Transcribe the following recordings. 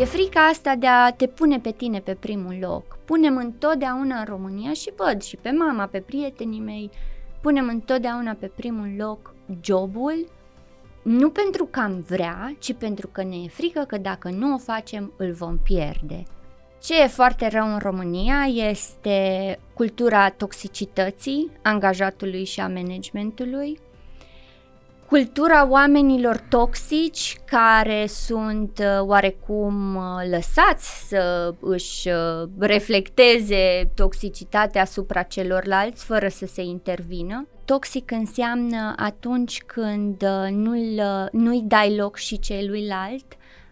E frica asta de a te pune pe tine pe primul loc. Punem întotdeauna în România și văd și pe mama, pe prietenii mei, punem întotdeauna pe primul loc jobul, nu pentru că am vrea, ci pentru că ne e frică că dacă nu o facem, îl vom pierde. Ce e foarte rău în România este cultura toxicității angajatului și a managementului, cultura oamenilor toxici care sunt uh, oarecum uh, lăsați să își uh, reflecteze toxicitatea asupra celorlalți fără să se intervină. Toxic înseamnă atunci când nu-l, nu-i dai loc și celuilalt,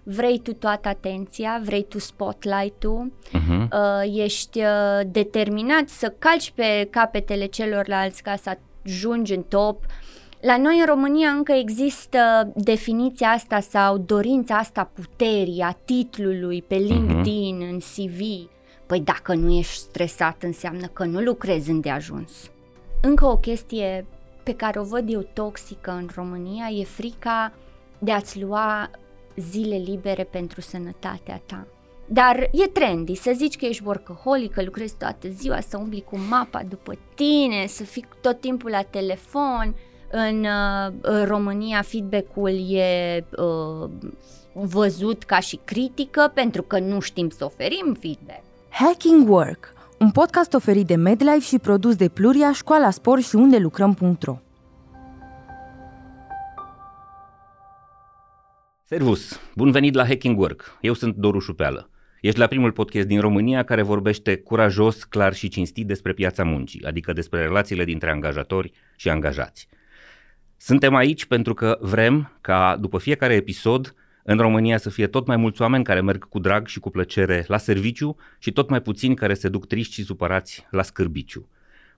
vrei tu toată atenția, vrei tu spotlight-ul, uh-huh. ești determinat să calci pe capetele celorlalți ca să ajungi în top, la noi în România încă există definiția asta sau dorința asta puterii, a titlului pe mhm. LinkedIn, uh-huh. în CV. Păi dacă nu ești stresat înseamnă că nu lucrezi îndeajuns. Încă o chestie pe care o văd eu toxică în România e frica de a-ți lua zile libere pentru sănătatea ta. Dar e trendy să zici că ești workaholic, că lucrezi toată ziua, să umbli cu mapa după tine, să fii tot timpul la telefon, în uh, România feedback-ul e uh, văzut ca și critică pentru că nu știm să oferim feedback. Hacking Work, un podcast oferit de MedLife și produs de Pluria, Școala Sport și unde lucrăm.ro. Servus! Bun venit la Hacking Work! Eu sunt Doru Șupeală. Ești la primul podcast din România care vorbește curajos, clar și cinstit despre piața muncii, adică despre relațiile dintre angajatori și angajați. Suntem aici pentru că vrem ca după fiecare episod în România să fie tot mai mulți oameni care merg cu drag și cu plăcere la serviciu și tot mai puțini care se duc triști și supărați la scârbiciu.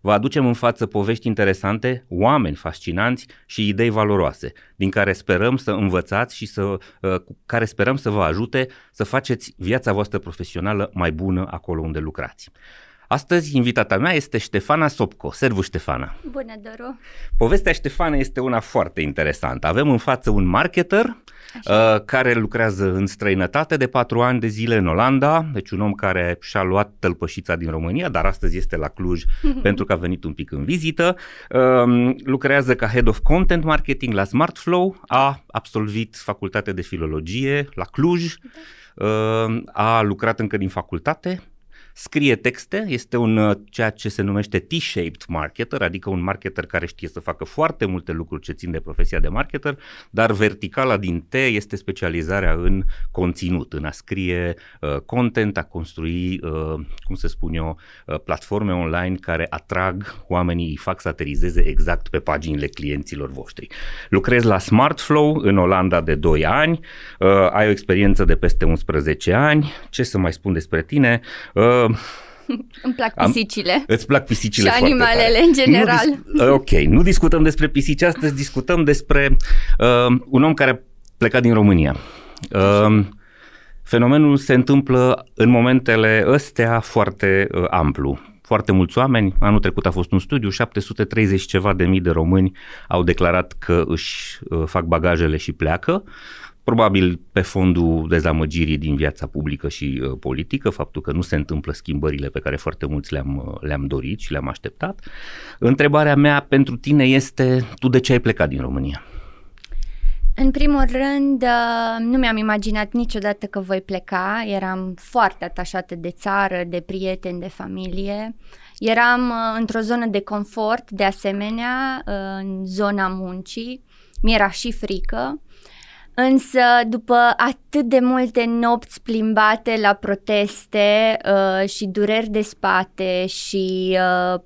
Vă aducem în față povești interesante, oameni fascinanți și idei valoroase, din care sperăm să învățați și să, uh, care sperăm să vă ajute să faceți viața voastră profesională mai bună acolo unde lucrați. Astăzi, invitata mea este Ștefana Sopco. Servus, Ștefana! Bună, Doru! Povestea Ștefana este una foarte interesantă. Avem în față un marketer uh, care lucrează în străinătate de patru ani de zile în Olanda, deci un om care și-a luat tălpășița din România, dar astăzi este la Cluj pentru că a venit un pic în vizită. Uh, lucrează ca Head of Content Marketing la SmartFlow, a absolvit facultate de filologie la Cluj, da. uh, a lucrat încă din facultate, scrie texte, este un uh, ceea ce se numește T-shaped marketer, adică un marketer care știe să facă foarte multe lucruri ce țin de profesia de marketer, dar verticala din T este specializarea în conținut, în a scrie uh, content, a construi, uh, cum să spun eu, uh, platforme online care atrag oamenii, îi fac să aterizeze exact pe paginile clienților voștri. Lucrez la SmartFlow în Olanda de 2 ani, uh, ai o experiență de peste 11 ani, ce să mai spun despre tine? Uh, îmi plac pisicile. Am, îți plac pisicile Și animalele în general. Nu dis- ok, nu discutăm despre pisici astăzi, discutăm despre uh, un om care a plecat din România. Uh, fenomenul se întâmplă în momentele ăstea foarte uh, amplu. Foarte mulți oameni, anul trecut a fost un studiu, 730 ceva de mii de români au declarat că își uh, fac bagajele și pleacă. Uh, Probabil pe fondul dezamăgirii din viața publică și uh, politică, faptul că nu se întâmplă schimbările pe care foarte mulți le-am, uh, le-am dorit și le-am așteptat. Întrebarea mea pentru tine este, tu de ce ai plecat din România? În primul rând, uh, nu mi-am imaginat niciodată că voi pleca. Eram foarte atașată de țară, de prieteni, de familie. Eram într-o zonă de confort, de asemenea, în zona muncii. Mi-era și frică. Însă, după atât de multe nopți plimbate la proteste uh, și dureri de spate și uh,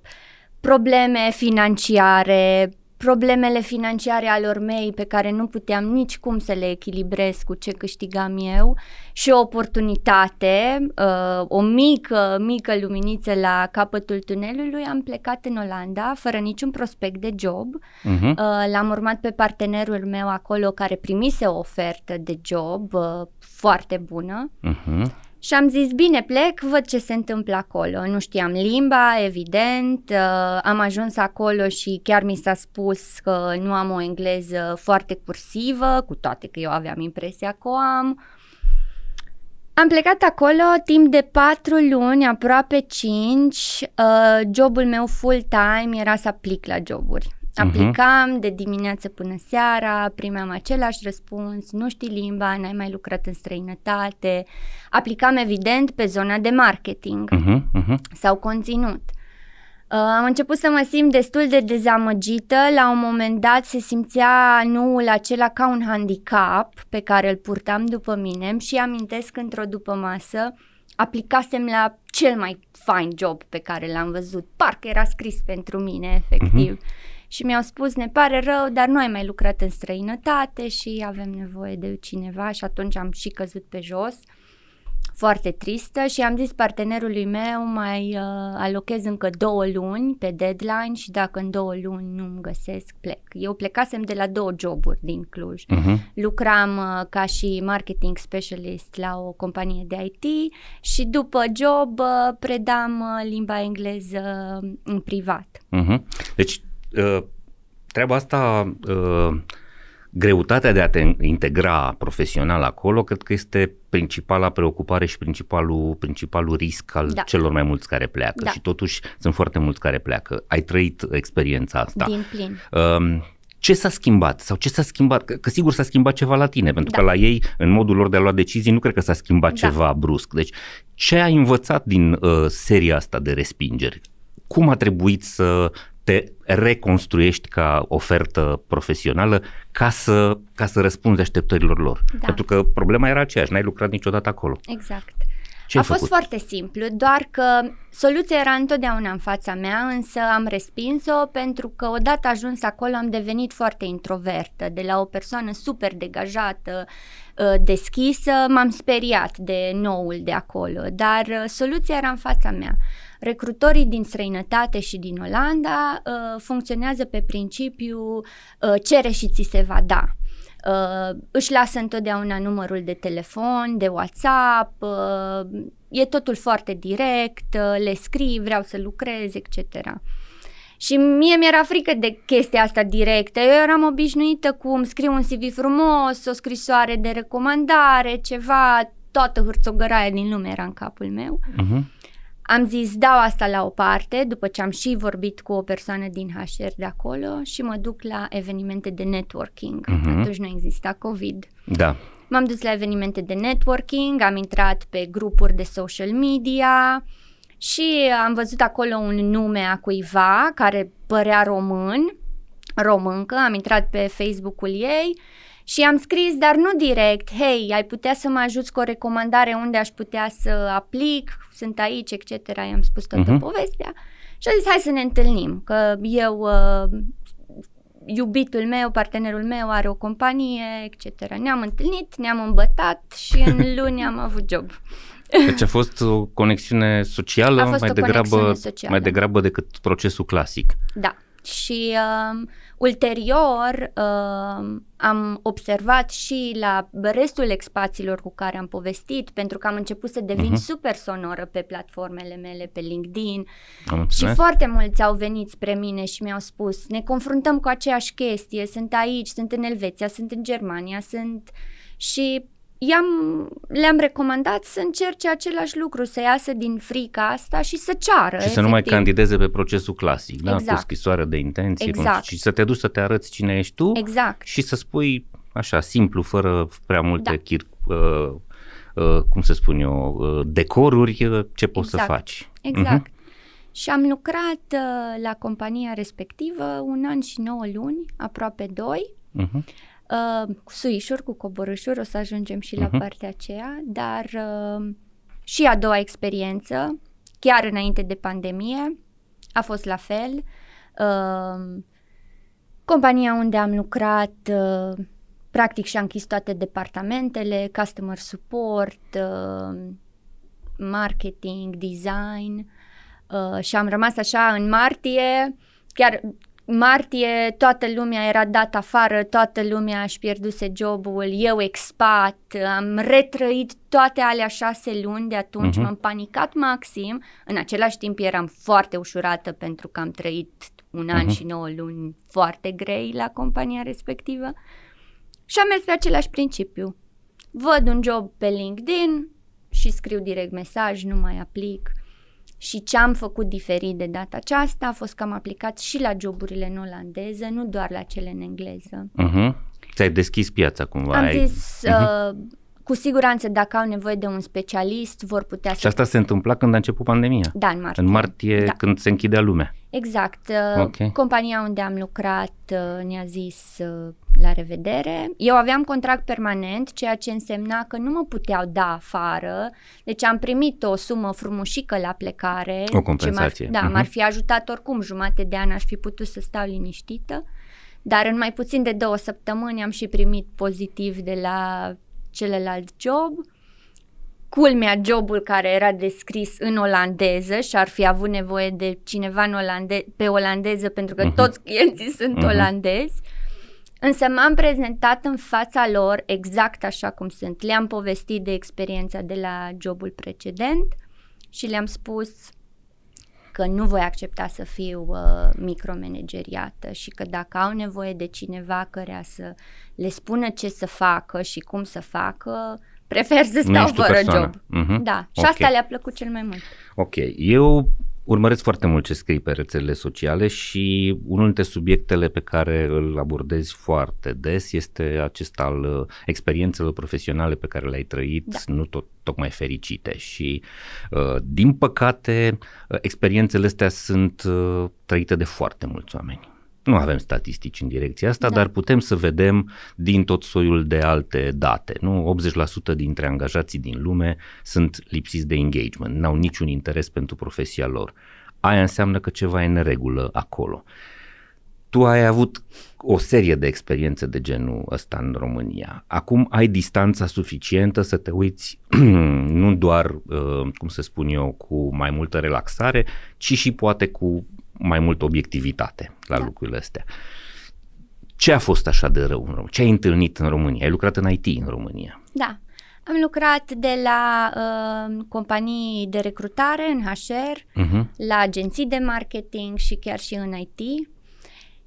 probleme financiare, problemele financiare alor mei pe care nu puteam nici cum să le echilibrez cu ce câștigam eu și o oportunitate, uh, o mică, mică luminiță la capătul tunelului, am plecat în Olanda fără niciun prospect de job. Uh-huh. Uh, l-am urmat pe partenerul meu acolo care primise o ofertă de job uh, foarte bună. Uh-huh. Și am zis, bine, plec, văd ce se întâmplă acolo. Nu știam limba, evident, uh, am ajuns acolo și chiar mi s-a spus că nu am o engleză foarte cursivă, cu toate că eu aveam impresia că o am. Am plecat acolo timp de patru luni, aproape cinci. Uh, jobul meu full-time era să aplic la joburi. Mhm. Aplicam de dimineață până seara, primeam același răspuns, nu știi limba, n-ai mai lucrat în străinătate. Aplicam evident pe zona de marketing Uh-huh, uh-huh. sau conținut. Uh, am început să mă simt destul de dezamăgită, la un moment dat se simțea nuul acela ca un handicap pe care îl purtam după mine și amintesc într-o după masă aplicasem la cel mai fain job pe care l-am văzut, parcă era scris pentru mine efectiv. Și mi-au spus, ne pare rău, dar nu ai mai lucrat în străinătate și avem nevoie de cineva și atunci am și căzut pe jos foarte tristă și am zis partenerului meu mai uh, alochez încă două luni pe deadline și dacă în două luni nu îmi găsesc, plec. Eu plecasem de la două joburi din Cluj. Uh-huh. Lucram uh, ca și marketing specialist la o companie de IT și după job uh, predam uh, limba engleză în privat. Uh-huh. Deci, uh, treaba asta, uh, greutatea de a te integra profesional acolo, cred că este principala preocupare și principalul, principalul risc al Da. celor mai mulți care pleacă. Da. Și totuși sunt foarte mulți care pleacă. Ai trăit experiența asta. Din plin. Um, ce s-a schimbat sau ce s-a schimbat? Că, că sigur s-a schimbat ceva la tine, pentru Da. că la ei, în modul lor de a lua decizii, nu cred că s-a schimbat Da. ceva brusc. Deci, ce ai învățat din uh, seria asta de respingeri? Cum a trebuit să te reconstruiești ca ofertă profesională ca să, ca să răspunzi așteptărilor lor? Da. Pentru că problema era aceeași, n-ai lucrat niciodată acolo. Exact. Ce a ai fost făcut? foarte simplu, doar că soluția era întotdeauna în fața mea, însă am respins-o pentru că odată ajuns acolo am devenit foarte introvertă, de la o persoană super degajată, uh, deschisă, m-am speriat de noul de acolo, dar uh, soluția era în fața mea. Recrutorii din străinătate și din Olanda uh, funcționează pe principiu uh, cere și ți se va da. Uh, își lasă întotdeauna numărul de telefon, de WhatsApp, uh, e totul foarte direct, uh, le scrii, vreau să lucrez, etc. Și mie mi-era frică de chestia asta directă. Eu eram obișnuită cu îmi scriu un CV frumos, o scrisoare de recomandare, ceva, toată hârțogăraia din lume era în capul meu. Uh-huh. Am zis, dau asta la o parte, după ce am și vorbit cu o persoană din HR de acolo și mă duc la evenimente de networking. Mhm. Atunci nu exista COVID. Da. M-am dus la evenimente de networking, am intrat pe grupuri de social media și am văzut acolo un nume a cuiva care părea român, româncă, am intrat pe Facebook-ul ei și am scris, dar nu direct, hei, ai putea să mă ajuți cu o recomandare unde aș putea să aplic, sunt aici, etc. I-am spus toată Mhm. povestea și a zis, hai să ne întâlnim, că eu, uh, iubitul meu, partenerul meu are o companie, etc. Ne-am întâlnit, ne-am îmbătat și în luni am avut job. Deci a fost o conexiune socială A fost mai, o degrabă, conexiune socială. mai degrabă decât procesul clasic. Da. Și um, ulterior um, am observat și la restul expațiilor cu care am povestit, pentru că am început să devin Mhm. super sonoră pe platformele mele, pe LinkedIn Am și înțeles? foarte mulți au venit spre mine și mi-au spus ne confruntăm cu aceeași chestie, sunt aici, sunt în Elveția, sunt în Germania, sunt... Și i-am, le-am recomandat să încerce același lucru, să iasă din frica asta și să ceară. Și să nu mai efectiv. candideze pe procesul clasic, da? cu Exact. scrisoare de intenție Exact. și să te duci să te arăți cine ești tu Exact. și să spui așa, simplu, fără prea multe Da. chir, uh, uh, cum să spun eu, uh, decoruri, uh, ce poți să Exact. faci. Exact. Și am lucrat uh, la compania respectivă un an și 9 luni, aproape 2, Uh-huh. Uh, cu suișuri, cu coborâșuri, o să ajungem și la Mhm. partea aceea, dar uh, și a doua experiență, chiar înainte de pandemie, a fost la fel. Uh, compania unde am lucrat uh, practic și-a închis toate departamentele, customer support, uh, marketing, design uh, și am rămas așa în martie, chiar martie toată lumea era dat afară, toată lumea își pierduse jobul, eu expat, am retrăit toate alea șase luni de atunci, Mhm. m-am panicat maxim, în același timp eram foarte ușurată pentru că am trăit un an Mhm. și nouă luni foarte grei la compania respectivă și am mers pe același principiu. Văd un job pe LinkedIn, și scriu direct mesaj, nu mai aplic. Și ce am făcut diferit de data aceasta a fost că am aplicat și la joburile în olandeză, nu doar la cele în engleză. Uh-huh. Ți-ai deschis piața cumva. Am ai... zis, uh-huh. uh, cu siguranță dacă au nevoie de un specialist vor putea Și să... asta se întâmpla când a început pandemia. Da, în martie. În martie, Da. când se închidea lumea. Exact. uh, Ok. Compania unde am lucrat uh, ne-a zis uh, la revedere. Eu aveam contract permanent, ceea ce însemna că nu mă puteau da afară. Deci am primit o sumă frumușică la plecare. O compensație. Ce m-ar, da, Mhm. m-ar fi ajutat oricum. Jumate de an aș fi putut să stau liniștită. Dar în mai puțin de două săptămâni am și primit pozitiv de la celălalt job. Culmea, jobul care era descris în olandeză și ar fi avut nevoie de cineva în olande- pe olandeză pentru că Mhm. toți clienții sunt Mhm. olandezi. Însă m-am prezentat în fața lor exact așa cum sunt. Le-am povestit de experiența de la jobul precedent și le-am spus că nu voi accepta să fiu uh, micromanageriată și că dacă au nevoie de cineva care să le spună ce să facă și cum să facă, prefer să Nu stau ești tu fără persoana. job. Mhm. Da, și Ok. asta le-a plăcut cel mai mult. Ok, eu urmăresc foarte mult ce scrii pe rețelele sociale și unul dintre subiectele pe care îl abordezi foarte des este acesta al uh, experiențelor profesionale pe care le-ai trăit, Da. nu tot tocmai fericite și uh, din păcate uh, experiențele astea sunt uh, trăite de foarte mulți oameni. Nu avem statistici în direcția asta, Da. dar putem să vedem din tot soiul de alte date. Nu? 80% dintre angajații din lume sunt lipsiți de engagement, n-au niciun interes pentru profesia lor. Aia înseamnă că ceva e în regulă acolo. Tu ai avut o serie de experiențe de genul ăsta în România. Acum ai distanța suficientă să te uiți nu doar, uh, cum să spun eu, cu mai multă relaxare, ci și poate cu mai multă obiectivitate la Da. lucrurile astea. Ce a fost așa de rău în România? Ce ai întâlnit în România? Ai lucrat în IT în România. Da. Am lucrat de la uh, companii de recrutare în HR, Uh-huh. la agenții de marketing și chiar și în IT.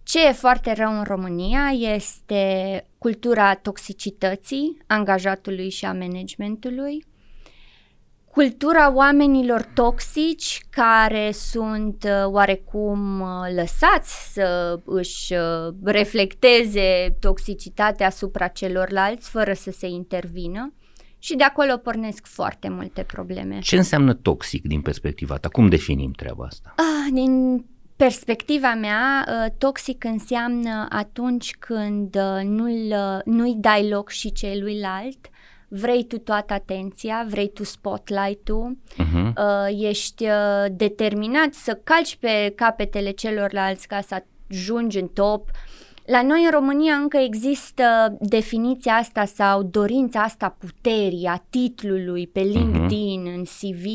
Ce e foarte rău în România este cultura toxicității angajatului și a managementului, cultura oamenilor toxici care sunt uh, oarecum uh, lăsați să își uh, reflecteze toxicitatea asupra celorlalți fără să se intervină și de acolo pornesc foarte multe probleme. Ce înseamnă toxic din perspectiva ta? Cum definim treaba asta? Ah, din perspectiva mea, uh, toxic înseamnă atunci când uh, nu-l, uh, nu-i dai loc și celuilalt, vrei tu toată atenția, vrei tu spotlight-ul, Uh-huh. uh, ești uh, determinat să calci pe capetele celorlalți ca să ajungi în top. La noi în România încă există definiția asta sau dorința asta puterii, a titlului pe LinkedIn, în CV.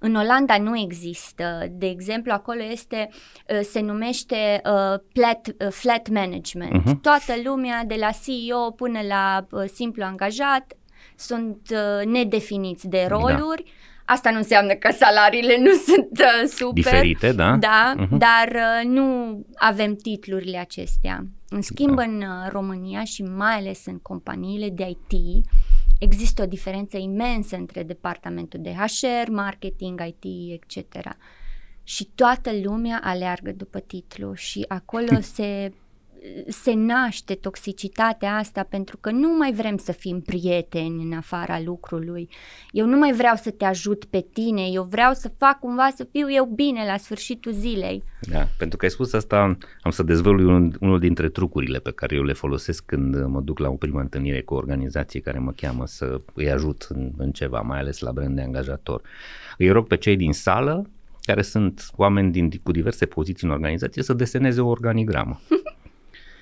În Olanda nu există. De exemplu, acolo este, uh, se numește uh, flat, uh, flat management. Mhm. Toată lumea, de la CEO până la uh, simplu angajat, sunt uh, nedefiniți de roluri. Asta nu înseamnă că salariile nu sunt uh, super. Diferite, da? Da, Mhm. dar uh, nu avem titlurile acestea. În schimb, Da. în uh, România și mai ales în companiile de IT, există o diferență imensă între departamentul de HR, marketing, IT, etc. Și toată lumea aleargă după titlu și acolo se se naște toxicitatea asta pentru că nu mai vrem să fim prieteni în afara lucrului. Eu nu mai vreau să te ajut pe tine, eu vreau să fac cumva să fiu eu bine la sfârșitul zilei. Da, pentru că ai spus asta, am să dezvălui unul, unul dintre trucurile pe care eu le folosesc când mă duc la o primă întâlnire cu o organizație care mă cheamă să îi ajut în, în ceva, mai ales la brand de angajator. Îi rog pe cei din sală, care sunt oameni din, cu diverse poziții în organizație, să deseneze o organigramă.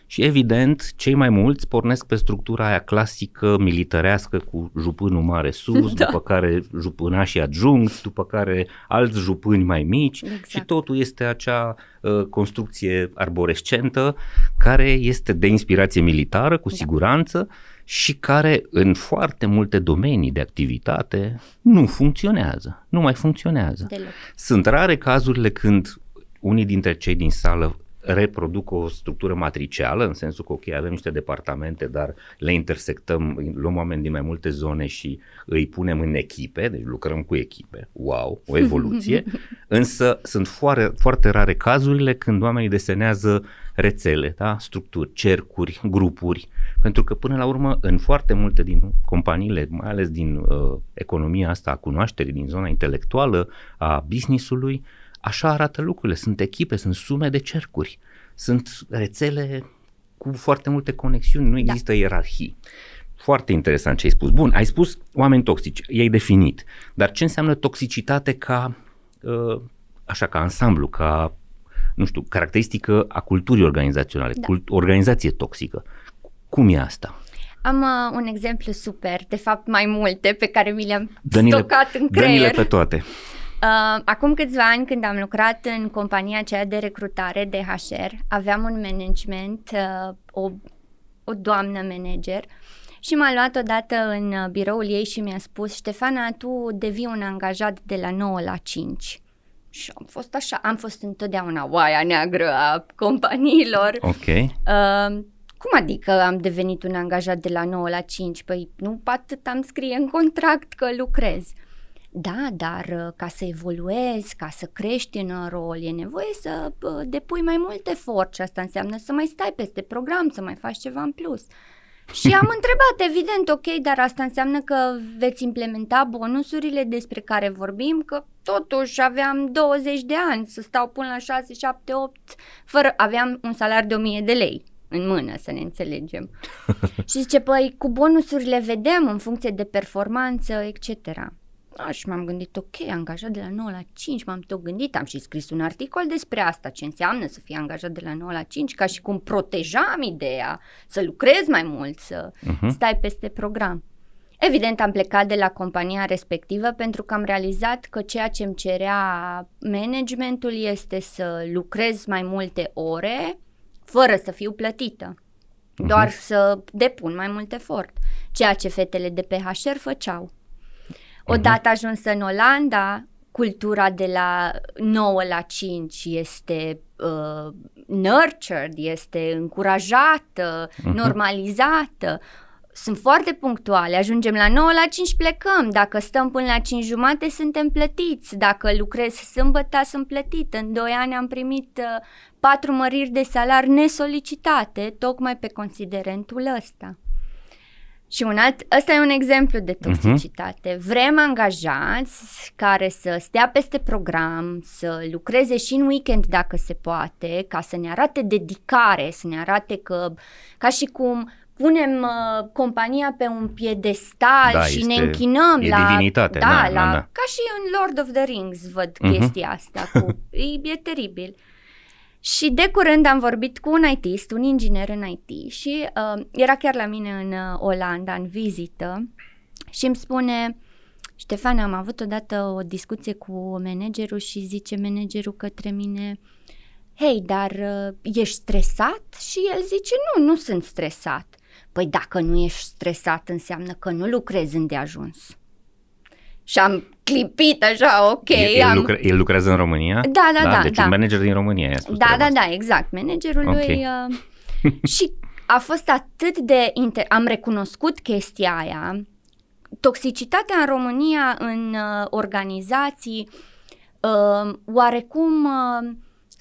Și evident, cei mai mulți pornesc pe structura aia clasică, militarească, cu jupânul mare sus, Da. după care jupânașii adjuncți, după care alți jupâni mai mici Exact. și totul este acea uh, construcție arborescentă care este de inspirație militară, cu Da. siguranță, și care în foarte multe domenii de activitate nu funcționează, nu mai funcționează. Deloc. Sunt rare cazurile când unii dintre cei din sală reproduc o structură matricială, în sensul că, ok, avem niște departamente, dar le intersectăm, luăm oameni din mai multe zone și îi punem în echipe, deci lucrăm cu echipe, wow, o evoluție, însă sunt foarte, foarte rare cazurile când oamenii desenează rețele, da? structuri, cercuri, grupuri, pentru că până la urmă în foarte multe din companiile, mai ales din uh, economia asta a cunoașterii, din zona intelectuală a businessului, așa arată lucrurile, sunt echipe, sunt sume de cercuri, sunt rețele cu foarte multe conexiuni, nu da. există da. ierarhii. Foarte interesant ce ai spus. Bun, ai spus oameni toxici, i-ai definit, dar ce înseamnă toxicitate ca, uh, așa, ca ansamblu, ca nu știu, caracteristică a culturii organizaționale, da. cult, organizație toxică. Cum e asta? Am uh, un exemplu super, de fapt mai multe, pe care mi le-am dă-nile, stocat în creier. dă pe toate. Uh, acum câțiva ani, când am lucrat în compania aceea de recrutare de HR, aveam un management, uh, o, o doamnă manager, și m-a luat odată în uh, biroul ei și mi-a spus Ștefana, tu devii un angajat de la 9 la 5. Și am fost așa, am fost întotdeauna oaia neagră a companiilor. Ok. Uh, cum adică am devenit un angajat de la 9 la 5? Păi nu atât am scrie în contract că lucrez. Da, dar uh, ca să evoluezi, ca să crești în rol, e nevoie să uh, depui mai mult efort și asta înseamnă să mai stai peste program, să mai faci ceva în plus. Și am întrebat, evident, ok, dar asta înseamnă că veți implementa bonusurile despre care vorbim, că totuși aveam 20 de ani să stau până la 6, 7, 8, fără, aveam un salar de 1000 de lei în mână, să ne înțelegem. și zice, păi, cu bonusurile vedem în funcție de performanță, etc. Da, și m-am gândit, ok, angajat de la 9 la 5, m-am tot gândit, am și scris un articol despre asta, ce înseamnă să fii angajat de la 9 la 5, ca și cum protejam ideea să lucrezi mai mult, să uh-huh. stai peste program. Evident, am plecat de la compania respectivă pentru că am realizat că ceea ce îmi cerea managementul este să lucrez mai multe ore fără să fiu plătită, uh-huh. doar să depun mai mult efort, ceea ce fetele de pe HR făceau. Odată ajunsă în Olanda, cultura de la 9 la 5 este uh, nurtured, este încurajată, uh-huh. normalizată. Sunt foarte punctuale, ajungem la 9 la 5 plecăm, dacă stăm până la 5 jumate suntem plătiți, dacă lucrez sâmbătă sunt plătit. În 2 ani am primit uh, patru măriri de salar nesolicitate, tocmai pe considerentul ăsta. Și un alt, ăsta e un exemplu de mhm. toxicitate. Uh-huh. Vrem angajați care să stea peste program, să lucreze și în weekend dacă se poate, ca să ne arate dedicare, să ne arate că, ca și cum punem uh, compania pe un piedestal da, și ne închinăm e la divinitate, da, da, la da, da. ca și în Lord of the Rings văd uh-huh. chestia asta cu e, e teribil. Și de curând am vorbit cu un ITist, un inginer în IT și uh, era chiar la mine în uh, Olanda, în vizită și îmi spune Ștefan, am avut odată o discuție cu managerul și zice managerul către mine Hei, dar uh, ești stresat? Și el zice nu, nu sunt stresat. Păi dacă nu ești stresat înseamnă că nu lucrezi îndeajuns. Și am clipit așa, ok. El, am... lucre, el lucrează în România? Da, da, da. Deci da. un manager din România, i-a spus Da, da, asta. da, exact. Managerul okay. lui... Uh, și a fost atât de... Inter- am recunoscut chestia aia. Toxicitatea în România, în uh, organizații, uh, oarecum... Uh,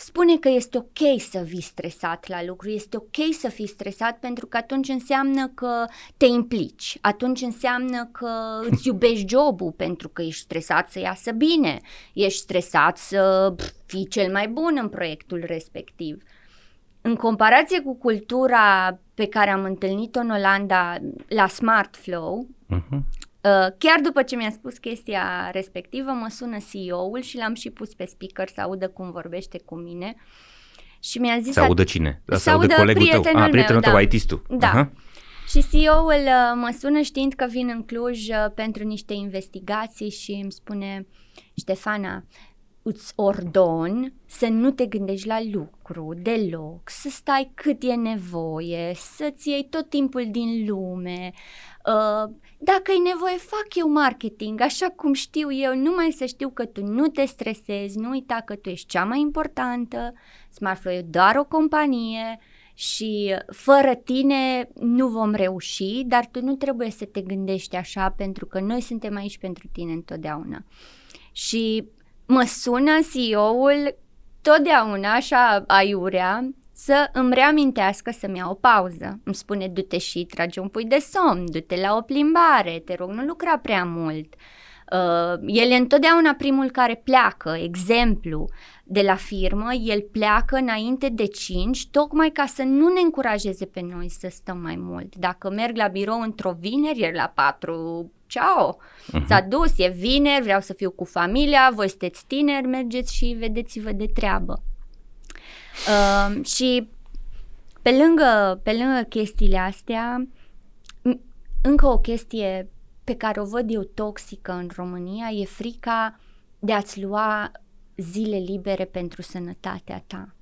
spune că este ok să vii stresat la lucru, este ok să fii stresat pentru că atunci înseamnă că te implici, atunci înseamnă că îți iubești jobul pentru că ești stresat să iasă bine, ești stresat să fii cel mai bun în proiectul respectiv. În comparație cu cultura pe care am întâlnit-o în Olanda la Smart Flow, uh-huh. Uh, chiar după ce mi-a spus chestia respectivă, mă sună CEO-ul și l-am și pus pe speaker să audă cum vorbește cu mine. Și mi-a zis... Să audă cine? Să, să audă colegul tău. Ah, prietenul meu, tău, da. IT-istul. Da. Aha. Și CEO-ul uh, mă sună știind că vin în Cluj uh, pentru niște investigații și îmi spune Ștefana, îți ordon să nu te gândești la lucru deloc, să stai cât e nevoie, să-ți iei tot timpul din lume. Uh, dacă e nevoie, fac eu marketing, așa cum știu eu, numai să știu că tu nu te stresezi, nu uita că tu ești cea mai importantă, Smartflow e doar o companie și fără tine nu vom reuși, dar tu nu trebuie să te gândești așa pentru că noi suntem aici pentru tine întotdeauna. Și mă sună CEO-ul totdeauna așa aiurea să îmi reamintească să-mi iau o pauză. Îmi spune du-te și trage un pui de somn, du-te la o plimbare, te rog nu lucra prea mult. Uh, el e întotdeauna primul care pleacă, exemplu de la firmă, el pleacă înainte de 5, tocmai ca să nu ne încurajeze pe noi să stăm mai mult. Dacă merg la birou într-o vineri, el la 4 ciao, uh-huh. s-a dus, e vineri, vreau să fiu cu familia, voi sunteți tineri, mergeți și vedeți-vă de treabă. Uh, și pe lângă, pe lângă chestiile astea, încă o chestie pe care o văd eu toxică în România e frica de a-ți lua zile libere pentru sănătatea ta.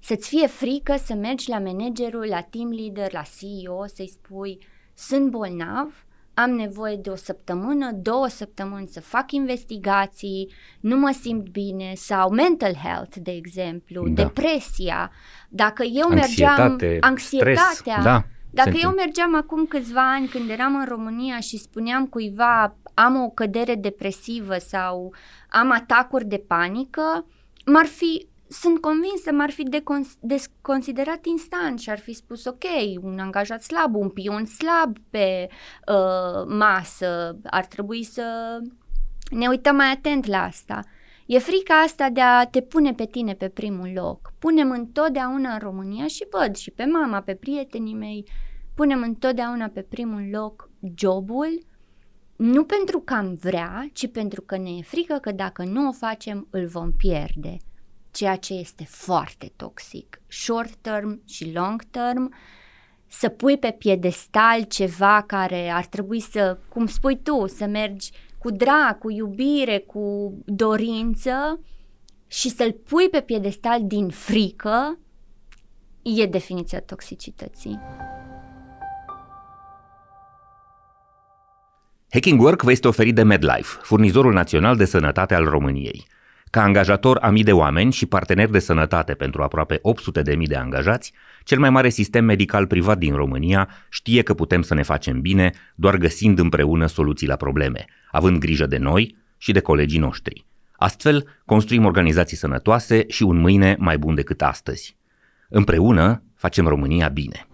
Să-ți fie frică să mergi la managerul, la team leader, la CEO, să-i spui sunt bolnav, am nevoie de o săptămână, două săptămâni să fac investigații, nu mă simt bine sau mental health, de exemplu, da. depresia. Dacă eu Anxietate, mergeam, anxietatea, stres, da, dacă eu mergeam acum câțiva ani când eram în România și spuneam cuiva am o cădere depresivă sau am atacuri de panică, m-ar fi sunt convinsă m-ar fi decons- desconsiderat instant și ar fi spus ok, un angajat slab, un pion slab pe uh, masă, ar trebui să ne uităm mai atent la asta. E frica asta de a te pune pe tine pe primul loc. Punem întotdeauna în România și văd și pe mama, pe prietenii mei, punem întotdeauna pe primul loc jobul, nu pentru că am vrea, ci pentru că ne e frică că dacă nu o facem, îl vom pierde ceea ce este foarte toxic, short term și long term, să pui pe piedestal ceva care ar trebui să, cum spui tu, să mergi cu drag, cu iubire, cu dorință și să-l pui pe piedestal din frică, e definiția toxicității. Hacking Work vă este oferit de MedLife, furnizorul național de sănătate al României. Ca angajator a mii de oameni și partener de sănătate pentru aproape 800 de mii de angajați, cel mai mare sistem medical privat din România știe că putem să ne facem bine doar găsind împreună soluții la probleme, având grijă de noi și de colegii noștri. Astfel, construim organizații sănătoase și un mâine mai bun decât astăzi. Împreună facem România bine.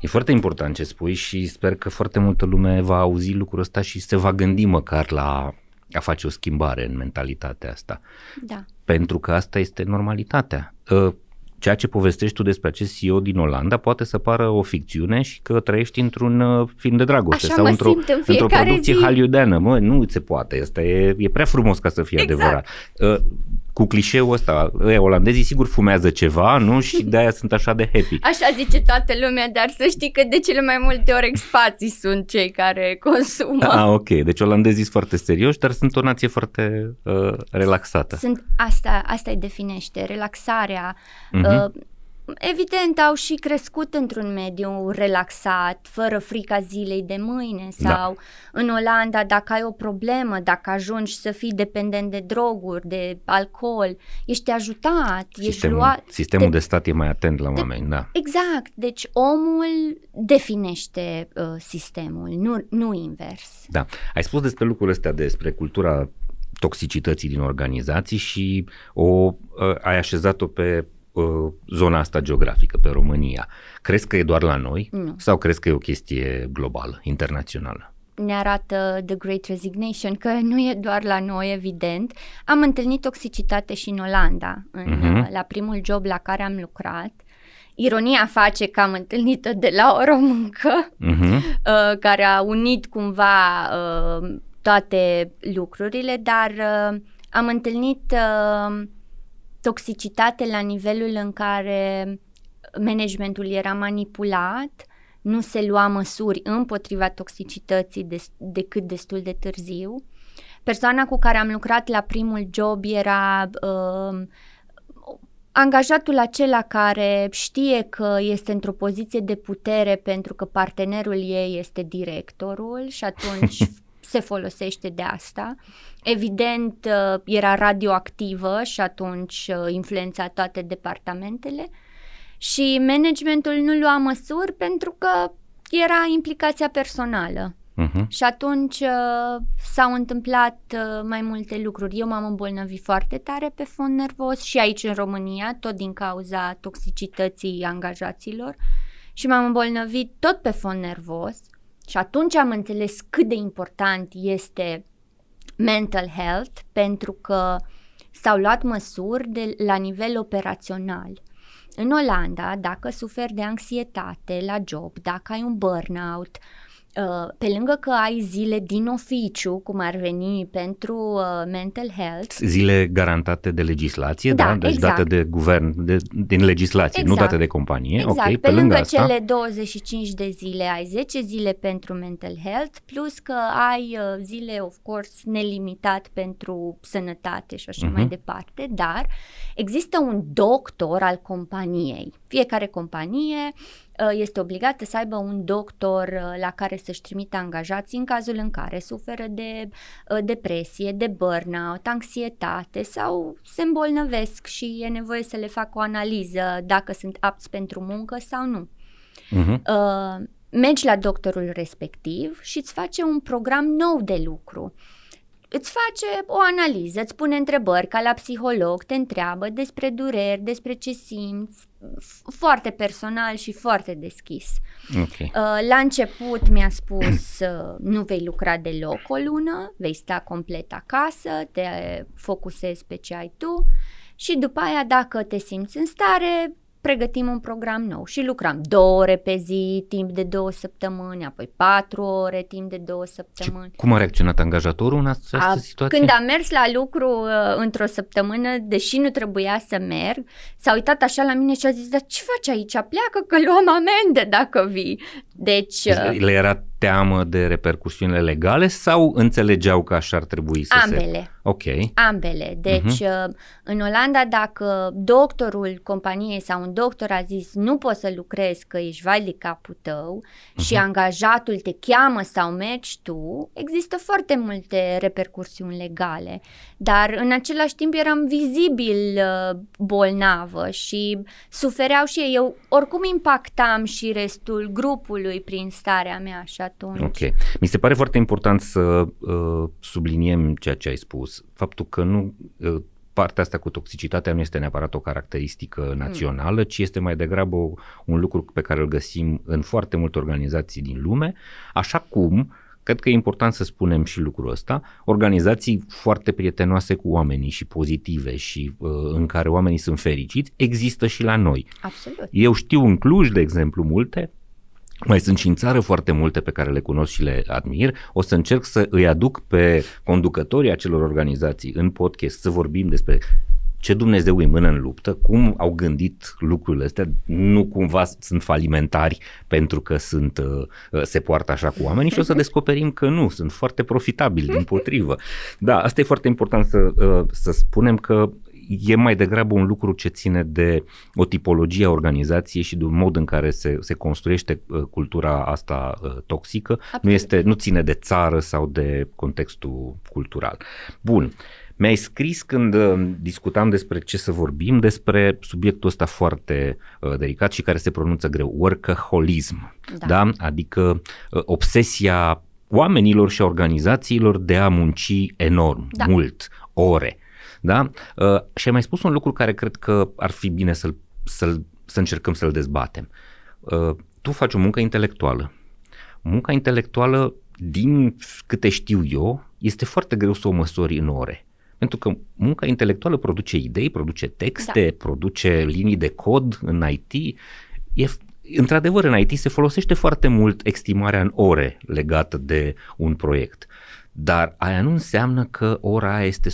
E foarte important ce spui și sper că foarte multă lume va auzi lucrul ăsta și se va gândi măcar la a face o schimbare în mentalitatea asta. Da. Pentru că asta este normalitatea. Ă, ceea ce povestești tu despre acest CEO din Olanda poate să pară o ficțiune și că trăiești într-un uh, film de dragoste Așa sau într-o, în într-o producție zi. hollywoodeană. Mă, nu se poate. Asta e, e prea frumos ca să fie exact. adevărat. Uh, cu clișeul ăsta, ăia olandezii sigur fumează ceva, nu? Și de-aia sunt așa de happy. Așa zice toată lumea, dar să știi că de cele mai multe ori expații sunt cei care consumă. Ah, ok. Deci olandezii sunt foarte serioși, dar sunt o nație foarte uh, relaxată. Sunt, asta, asta îi definește, relaxarea. Uh-huh. Uh, Evident, au și crescut într-un mediu relaxat, fără frica zilei de mâine sau da. în Olanda, dacă ai o problemă, dacă ajungi să fii dependent de droguri, de alcool, ești ajutat, sistemul, ești luat. Sistemul de, de stat e mai atent la oameni, de, da. Exact, deci omul definește uh, sistemul, nu, nu invers. Da, ai spus despre lucrurile astea, despre cultura toxicității din organizații și o uh, ai așezat-o pe Uh, zona asta geografică, pe România. Crezi că e doar la noi nu. sau crezi că e o chestie globală, internațională? ne arată The Great Resignation că nu e doar la noi, evident. Am întâlnit toxicitate și în Olanda, în, uh-huh. la primul job la care am lucrat. Ironia face că am întâlnit-o de la o româncă uh-huh. uh, care a unit cumva uh, toate lucrurile, dar uh, am întâlnit uh, toxicitate la nivelul în care managementul era manipulat, nu se lua măsuri împotriva toxicității de, decât destul de târziu. persoana cu care am lucrat la primul job era uh, angajatul acela care știe că este într-o poziție de putere pentru că partenerul ei este directorul și atunci se folosește de asta. Evident, uh, era radioactivă și atunci uh, influența toate departamentele și managementul nu lua măsuri pentru că era implicația personală. Uh-huh. Și atunci uh, s-au întâmplat uh, mai multe lucruri. Eu m-am îmbolnăvit foarte tare pe fond nervos și aici în România, tot din cauza toxicității angajaților și m-am îmbolnăvit tot pe fond nervos și atunci am înțeles cât de important este mental health pentru că s-au luat măsuri de, la nivel operațional. În Olanda, dacă suferi de anxietate la job, dacă ai un burnout, uh, Uh, pe lângă că ai zile din oficiu, cum ar veni pentru uh, mental health. Zile garantate de legislație, da, da? deci exact. date de guvern, de, din legislație, exact. nu date de companie. Exact. Okay, pe, pe lângă asta... cele 25 de zile ai 10 zile pentru mental health, plus că ai uh, zile, of course, nelimitat pentru sănătate și așa uh-huh. mai departe, dar există un doctor al companiei. Fiecare companie Uh, este obligată să aibă un doctor uh, la care să-și trimită angajații în cazul în care suferă de uh, depresie, de burnout, anxietate sau se îmbolnăvesc și e nevoie să le facă o analiză dacă sunt apți pentru muncă sau nu. Uh-huh. mergi la doctorul respectiv și îți face un program nou de lucru îți face o analiză, îți pune întrebări ca la psiholog, te întreabă despre dureri, despre ce simți, foarte personal și foarte deschis. Okay. Uh, la început mi-a spus uh, nu vei lucra deloc o lună, vei sta complet acasă, te focusezi pe ce ai tu și după aia dacă te simți în stare, pregătim un program nou și lucram două ore pe zi, timp de două săptămâni, apoi patru ore, timp de două săptămâni. Și cum a reacționat angajatorul în această a, situație? Când am mers la lucru uh, într-o săptămână, deși nu trebuia să merg, s-a uitat așa la mine și a zis, dar ce faci aici? Pleacă că luăm amende dacă vii. Deci... Uh, le era teamă de repercusiunile legale sau înțelegeau că așa ar trebui să Ambele. se... Ambele. Ok. Ambele. Deci, uh-huh. în Olanda, dacă doctorul companiei sau un doctor a zis nu poți să lucrezi că ești vai de capul tău uh-huh. și angajatul te cheamă sau mergi tu, există foarte multe repercursiuni legale. Dar în același timp eram vizibil uh, bolnavă și sufereau și ei. Eu oricum impactam și restul grupului prin starea mea și atunci. Ok. Mi se pare foarte important să uh, subliniem ceea ce ai spus. Faptul că nu... Uh, partea asta cu toxicitatea nu este neapărat o caracteristică națională, ci este mai degrabă un lucru pe care îl găsim în foarte multe organizații din lume, așa cum cred că e important să spunem și lucrul ăsta, organizații foarte prietenoase cu oamenii și pozitive și uh, în care oamenii sunt fericiți, există și la noi. Absolut. Eu știu în Cluj, de exemplu, multe, mai sunt și în țară foarte multe pe care le cunosc și le admir. O să încerc să îi aduc pe conducătorii acelor organizații în podcast să vorbim despre ce Dumnezeu îi mână în luptă, cum au gândit lucrurile astea, nu cumva sunt falimentari pentru că sunt, uh, se poartă așa cu oamenii și o să descoperim că nu, sunt foarte profitabili, din potrivă. Da, asta e foarte important să, uh, să spunem că e mai degrabă un lucru ce ține de o tipologie a organizației și de un mod în care se, se construiește uh, cultura asta toxică. Absolut. Nu, este, nu ține de țară sau de contextul cultural. Bun. Mi-ai scris când uh, discutam despre ce să vorbim, despre subiectul ăsta foarte uh, delicat și care se pronunță greu, workaholism, da? da? adică uh, obsesia oamenilor și organizațiilor de a munci enorm, da. mult, ore. Da? Uh, și ai mai spus un lucru care cred că ar fi bine să-l, să-l, să încercăm să-l dezbatem. Uh, tu faci o muncă intelectuală. Munca intelectuală, din câte știu eu, este foarte greu să o măsori în ore. Pentru că munca intelectuală produce idei, produce texte, da. produce linii de cod în IT. E, într-adevăr, în IT se folosește foarte mult estimarea în ore legată de un proiect. Dar aia nu înseamnă că ora aia este 100%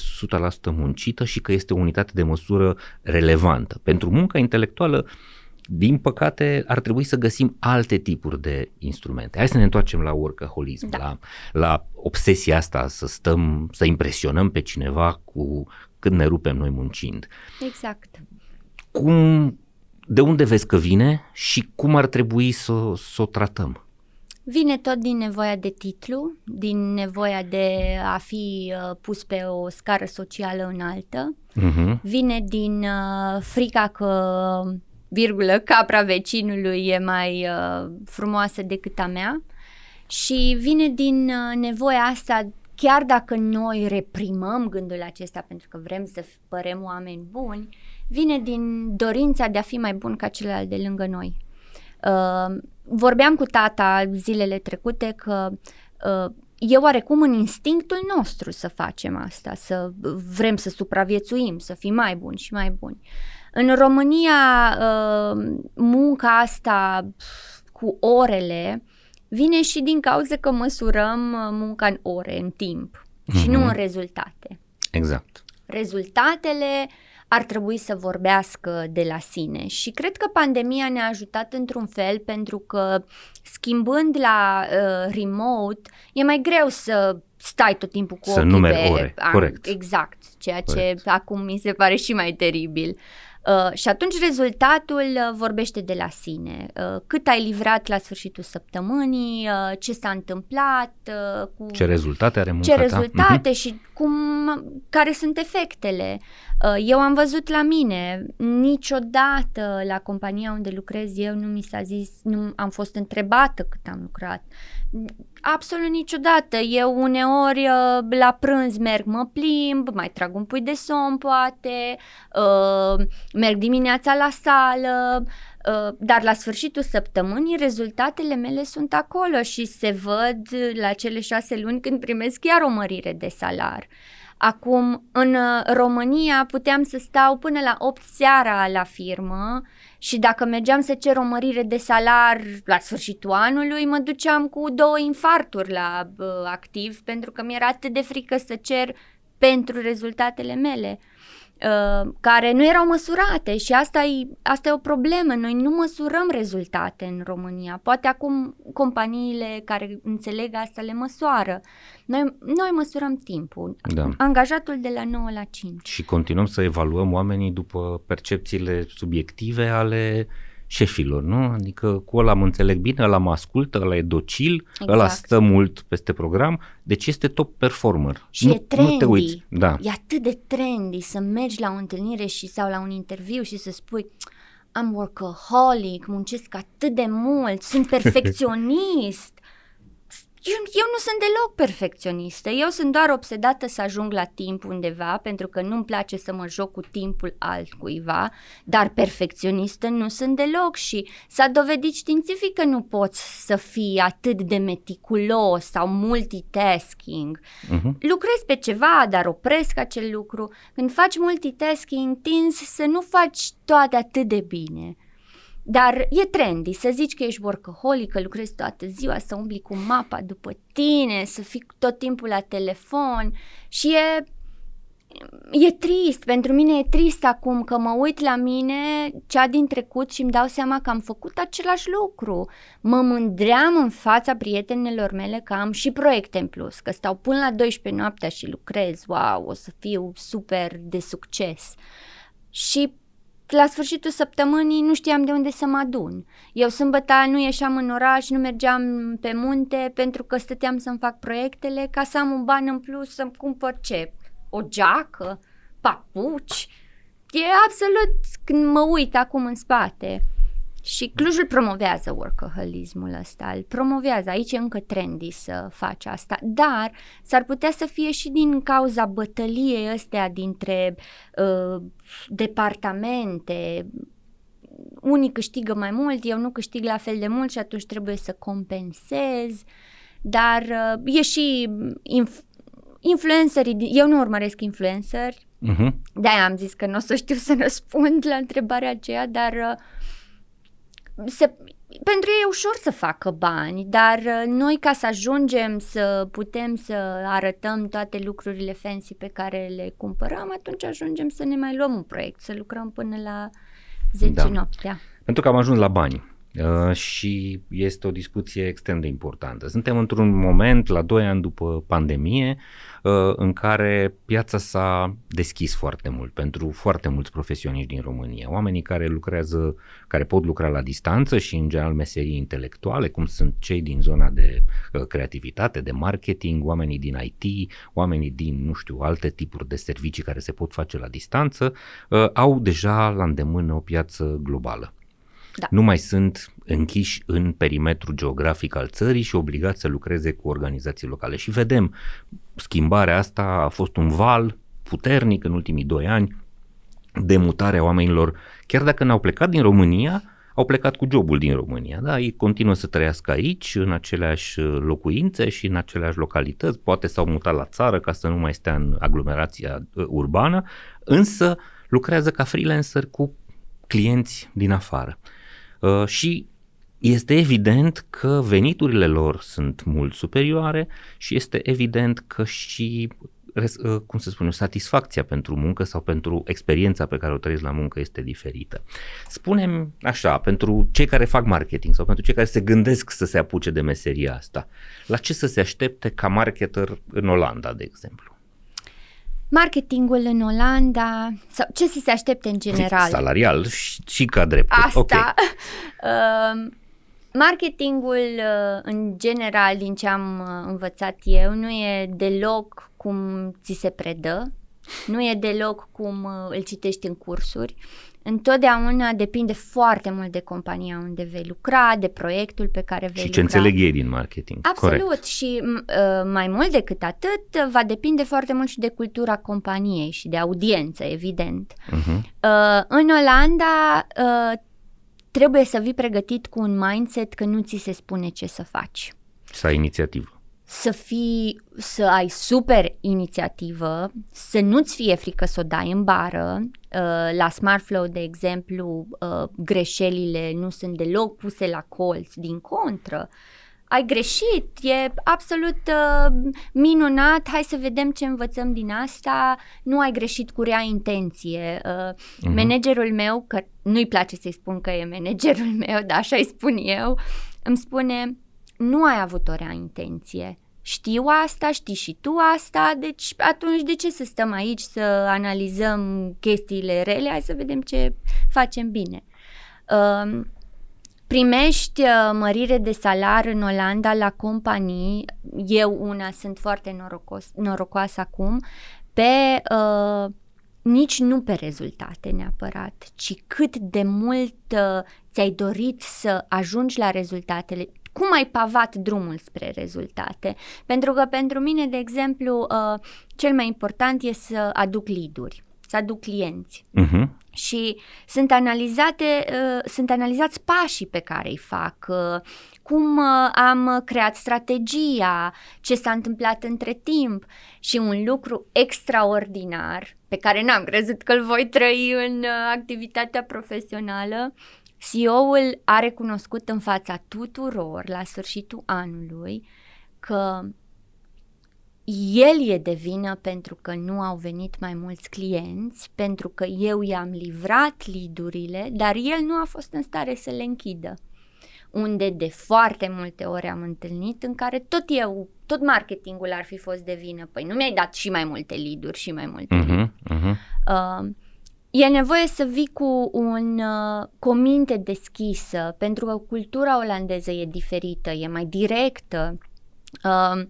muncită și că este o unitate de măsură relevantă. Pentru munca intelectuală din păcate, ar trebui să găsim alte tipuri de instrumente. Hai să ne întoarcem la workaholism, da. la, la obsesia asta să stăm, să impresionăm pe cineva cu cât ne rupem noi muncind. Exact. Cum, de unde vezi că vine și cum ar trebui să, să o tratăm? Vine tot din nevoia de titlu, din nevoia de a fi uh, pus pe o scară socială înaltă, uh-huh. vine din uh, frica că virgulă, capra vecinului e mai uh, frumoasă decât a mea și vine din uh, nevoia asta chiar dacă noi reprimăm gândul acesta pentru că vrem să părem oameni buni, vine din dorința de a fi mai bun ca celălalt de lângă noi. Uh, vorbeam cu tata zilele trecute că uh, e oarecum în instinctul nostru să facem asta, să vrem să supraviețuim, să fim mai buni și mai buni. În România, uh, munca asta cu orele vine și din cauza că măsurăm uh, munca în ore, în timp mm-hmm. și nu mhm. în rezultate. Exact. Rezultatele ar trebui să vorbească de la sine și cred că pandemia ne-a ajutat într-un fel pentru că schimbând la uh, remote e mai greu să stai tot timpul cu să ochii numeri pe... ore, corect. Exact, ceea ce corect. acum mi se pare și mai teribil. Uh, Uh, și atunci rezultatul uh, vorbește de la sine. Uh, cât ai livrat la sfârșitul săptămânii, uh, ce s-a întâmplat, uh, cu ce rezultate are munca Ce rezultate uh-huh. și cum, care sunt efectele. Uh, eu am văzut la mine, niciodată la compania unde lucrez eu nu mi s-a zis, nu am fost întrebată cât am lucrat. Absolut niciodată. Eu uneori uh, la prânz merg, mă plimb, mai trag un pui de somn poate, uh, merg dimineața la sală, uh, dar la sfârșitul săptămânii rezultatele mele sunt acolo și se văd la cele șase luni când primesc chiar o mărire de salar. Acum, în România puteam să stau până la 8 seara la firmă și dacă mergeam să cer o mărire de salar la sfârșitul anului, mă duceam cu două infarturi la uh, activ pentru că mi-era atât de frică să cer pentru rezultatele mele. Uh, care nu erau măsurate și asta e, asta e o problemă. Noi nu măsurăm rezultate în România. Poate acum companiile care înțeleg asta le măsoară. Noi, noi măsurăm timpul. Da. Angajatul de la 9 la 5. Și continuăm să evaluăm oamenii după percepțiile subiective ale șefilor, nu? Adică cu ăla mă înțeleg bine, ăla mă ascultă, ăla e docil, exact. ăla stă mult peste program, deci este top performer. Și nu, e trendy. Nu te uiți. Da. E atât de trendy să mergi la o întâlnire și sau la un interviu și să spui am workaholic, muncesc atât de mult, sunt perfecționist, eu, eu nu sunt deloc perfecționistă, eu sunt doar obsedată să ajung la timp undeva pentru că nu-mi place să mă joc cu timpul altcuiva, dar perfecționistă nu sunt deloc și s-a dovedit științific că nu poți să fii atât de meticulos sau multitasking. Uh-huh. Lucrezi pe ceva, dar opresc acel lucru. Când faci multitasking, tinzi să nu faci toate atât de bine. Dar e trendy să zici că ești workaholic, că lucrezi toată ziua, să umbli cu mapa după tine, să fii tot timpul la telefon și e, e trist, pentru mine e trist acum că mă uit la mine, cea din trecut și îmi dau seama că am făcut același lucru. Mă mândream în fața prietenilor mele că am și proiecte în plus, că stau până la 12 noaptea și lucrez, wow, o să fiu super de succes. Și la sfârșitul săptămânii nu știam de unde să mă adun. Eu sâmbătă nu ieșeam în oraș, nu mergeam pe munte pentru că stăteam să-mi fac proiectele ca să am un ban în plus să-mi cumpăr ce? O geacă? Papuci? E absolut, când mă uit acum în spate, și Clujul promovează workaholismul ăsta, îl promovează, aici e încă trendy să faci asta, dar s-ar putea să fie și din cauza bătăliei astea dintre uh, departamente, unii câștigă mai mult, eu nu câștig la fel de mult și atunci trebuie să compensez, dar uh, e și inf- influencerii, eu nu urmăresc influenceri, uh-huh. de-aia am zis că nu o să știu să răspund la întrebarea aceea, dar uh, se, pentru ei e ușor să facă bani, dar uh, noi ca să ajungem să putem să arătăm toate lucrurile fancy pe care le cumpărăm, atunci ajungem să ne mai luăm un proiect, să lucrăm până la 10 da. noaptea. Pentru că am ajuns la bani. Uh, și este o discuție extrem de importantă. Suntem într-un moment, la doi ani după pandemie, uh, în care piața s-a deschis foarte mult pentru foarte mulți profesioniști din România. Oamenii care lucrează, care pot lucra la distanță și în general meserii intelectuale, cum sunt cei din zona de uh, creativitate, de marketing, oamenii din IT, oamenii din, nu știu, alte tipuri de servicii care se pot face la distanță, au deja la îndemână o piață globală. Da. Nu mai sunt închiși în perimetru geografic al țării și obligați să lucreze cu organizații locale. Și vedem, schimbarea asta a fost un val puternic în ultimii doi ani de mutarea oamenilor, chiar dacă n-au plecat din România, au plecat cu jobul din România. Da? Ei continuă să trăiască aici, în aceleași locuințe și în aceleași localități, poate s-au mutat la țară ca să nu mai stea în aglomerația uh, urbană, însă lucrează ca freelancer cu clienți din afară. Uh, și este evident că veniturile lor sunt mult superioare și este evident că și uh, cum să spun satisfacția pentru muncă sau pentru experiența pe care o trăiesc la muncă este diferită. Spunem așa, pentru cei care fac marketing sau pentru cei care se gândesc să se apuce de meseria asta, la ce să se aștepte ca marketer în Olanda, de exemplu? marketingul în Olanda sau ce să se aștepte în general? Salarial și, și ca drept. Asta. Okay. uh, marketingul uh, în general din ce am uh, învățat eu nu e deloc cum ți se predă, nu e deloc cum uh, îl citești în cursuri. Întotdeauna depinde foarte mult de compania unde vei lucra, de proiectul pe care vei și lucra. Și ce înțeleg ei din marketing. Absolut Corect. și uh, mai mult decât atât va depinde foarte mult și de cultura companiei și de audiență, evident. Uh-huh. Uh, în Olanda uh, trebuie să vii pregătit cu un mindset că nu ți se spune ce să faci. Să ai inițiativă să fii, să ai super inițiativă, să nu-ți fie frică să o dai în bară. Uh, la SmartFlow, de exemplu, uh, greșelile nu sunt deloc puse la colț, din contră. Ai greșit, e absolut uh, minunat, hai să vedem ce învățăm din asta, nu ai greșit cu rea intenție. Uh, uh-huh. Managerul meu, că nu-i place să-i spun că e managerul meu, dar așa îi spun eu, îmi spune, nu ai avut o rea intenție, știu asta, știi și tu asta, deci atunci de ce să stăm aici să analizăm chestiile rele, hai să vedem ce facem bine. Uh, primești uh, mărire de salar în Olanda la companii, eu una sunt foarte norocos, norocoasă acum, pe uh, nici nu pe rezultate neapărat, ci cât de mult uh, ți-ai dorit să ajungi la rezultatele cum ai pavat drumul spre rezultate. Pentru că pentru mine, de exemplu, uh, cel mai important e să aduc lead-uri, să aduc clienți. Uh-huh. Și sunt analizate, uh, sunt analizați pașii pe care îi fac, uh, cum uh, am creat strategia, ce s-a întâmplat între timp. Și un lucru extraordinar pe care n-am crezut că îl voi trăi în uh, activitatea profesională CEO-ul a recunoscut în fața tuturor la sfârșitul anului că el e de vină pentru că nu au venit mai mulți clienți, pentru că eu i-am livrat lidurile, dar el nu a fost în stare să le închidă. Unde de foarte multe ori am întâlnit în care tot eu, tot marketingul ar fi fost de vină. Păi nu mi-ai dat și mai multe liduri și mai multe uh-huh, uh-huh. Uh, E nevoie să vii cu, un, uh, cu o minte deschisă, pentru că cultura olandeză e diferită, e mai directă. Uh,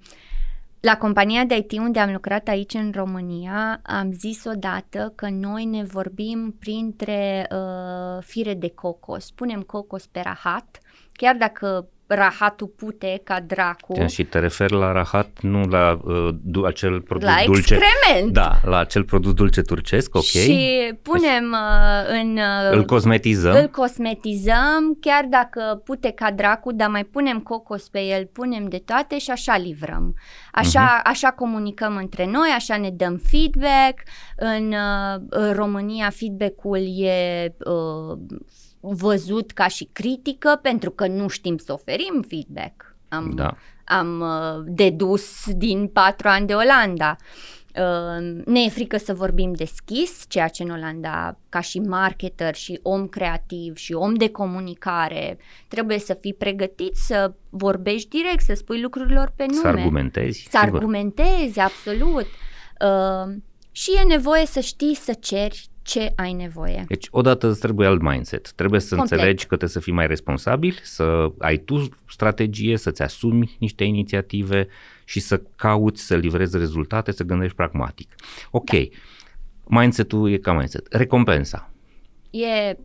la compania de IT unde am lucrat aici în România, am zis odată că noi ne vorbim printre uh, fire de cocos. Punem cocos pe rahat, chiar dacă rahatul pute ca dracu. Și te referi la rahat, nu la uh, acel produs la dulce. excrement. Da, la acel produs dulce turcesc, ok. Și punem uh, în... Uh, îl cosmetizăm. Îl cosmetizăm, chiar dacă pute ca dracu, dar mai punem cocos pe el, punem de toate și așa livrăm. Așa, uh-huh. așa comunicăm între noi, așa ne dăm feedback. În, uh, în România feedback-ul e uh, văzut ca și critică pentru că nu știm să oferim feedback. Am, da. am uh, dedus din patru ani de Olanda. Uh, ne e frică să vorbim deschis, ceea ce în Olanda, ca și marketer și om creativ și om de comunicare, trebuie să fii pregătit să vorbești direct, să spui lucrurilor pe nume. Să argumentezi. Să sigur. argumentezi, absolut. Uh, și e nevoie să știi să ceri ce ai nevoie. Deci, odată îți trebuie alt mindset. Trebuie să Complet. înțelegi că trebuie să fii mai responsabil, să ai tu strategie, să-ți asumi niște inițiative și să cauți să livrezi rezultate, să gândești pragmatic. Ok, da. mindset-ul e ca mindset. Recompensa. E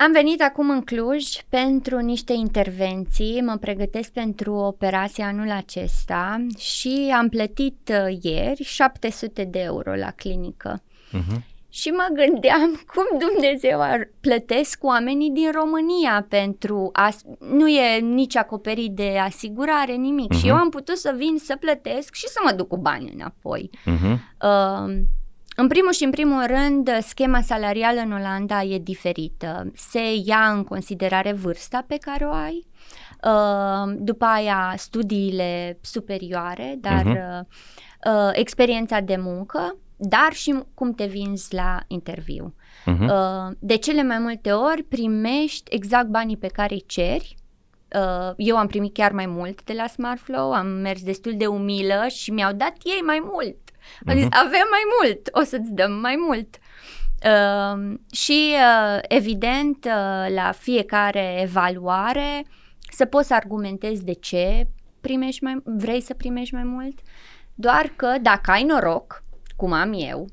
am venit acum în Cluj pentru niște intervenții, mă pregătesc pentru operația anul acesta și am plătit uh, ieri 700 de euro la clinică. Uh-huh. Și mă gândeam cum Dumnezeu ar plătesc oamenii din România pentru a, nu e nici acoperit de asigurare, nimic. Uh-huh. Și eu am putut să vin să plătesc și să mă duc cu bani înapoi. Uh-huh. Uh, în primul și în primul rând, schema salarială în Olanda e diferită. Se ia în considerare vârsta pe care o ai, uh, după aia studiile superioare, dar uh-huh. uh, experiența de muncă dar și cum te vinzi la interviu. Uh-huh. De cele mai multe ori primești exact banii pe care îi ceri. Uh, eu am primit chiar mai mult de la SmartFlow, am mers destul de umilă și mi-au dat ei mai mult. Am zis, uh-huh. avem mai mult, o să-ți dăm mai mult. Uh, și uh, evident, uh, la fiecare evaluare, să poți să argumentezi de ce primești mai, vrei să primești mai mult, doar că dacă ai noroc, cum am eu,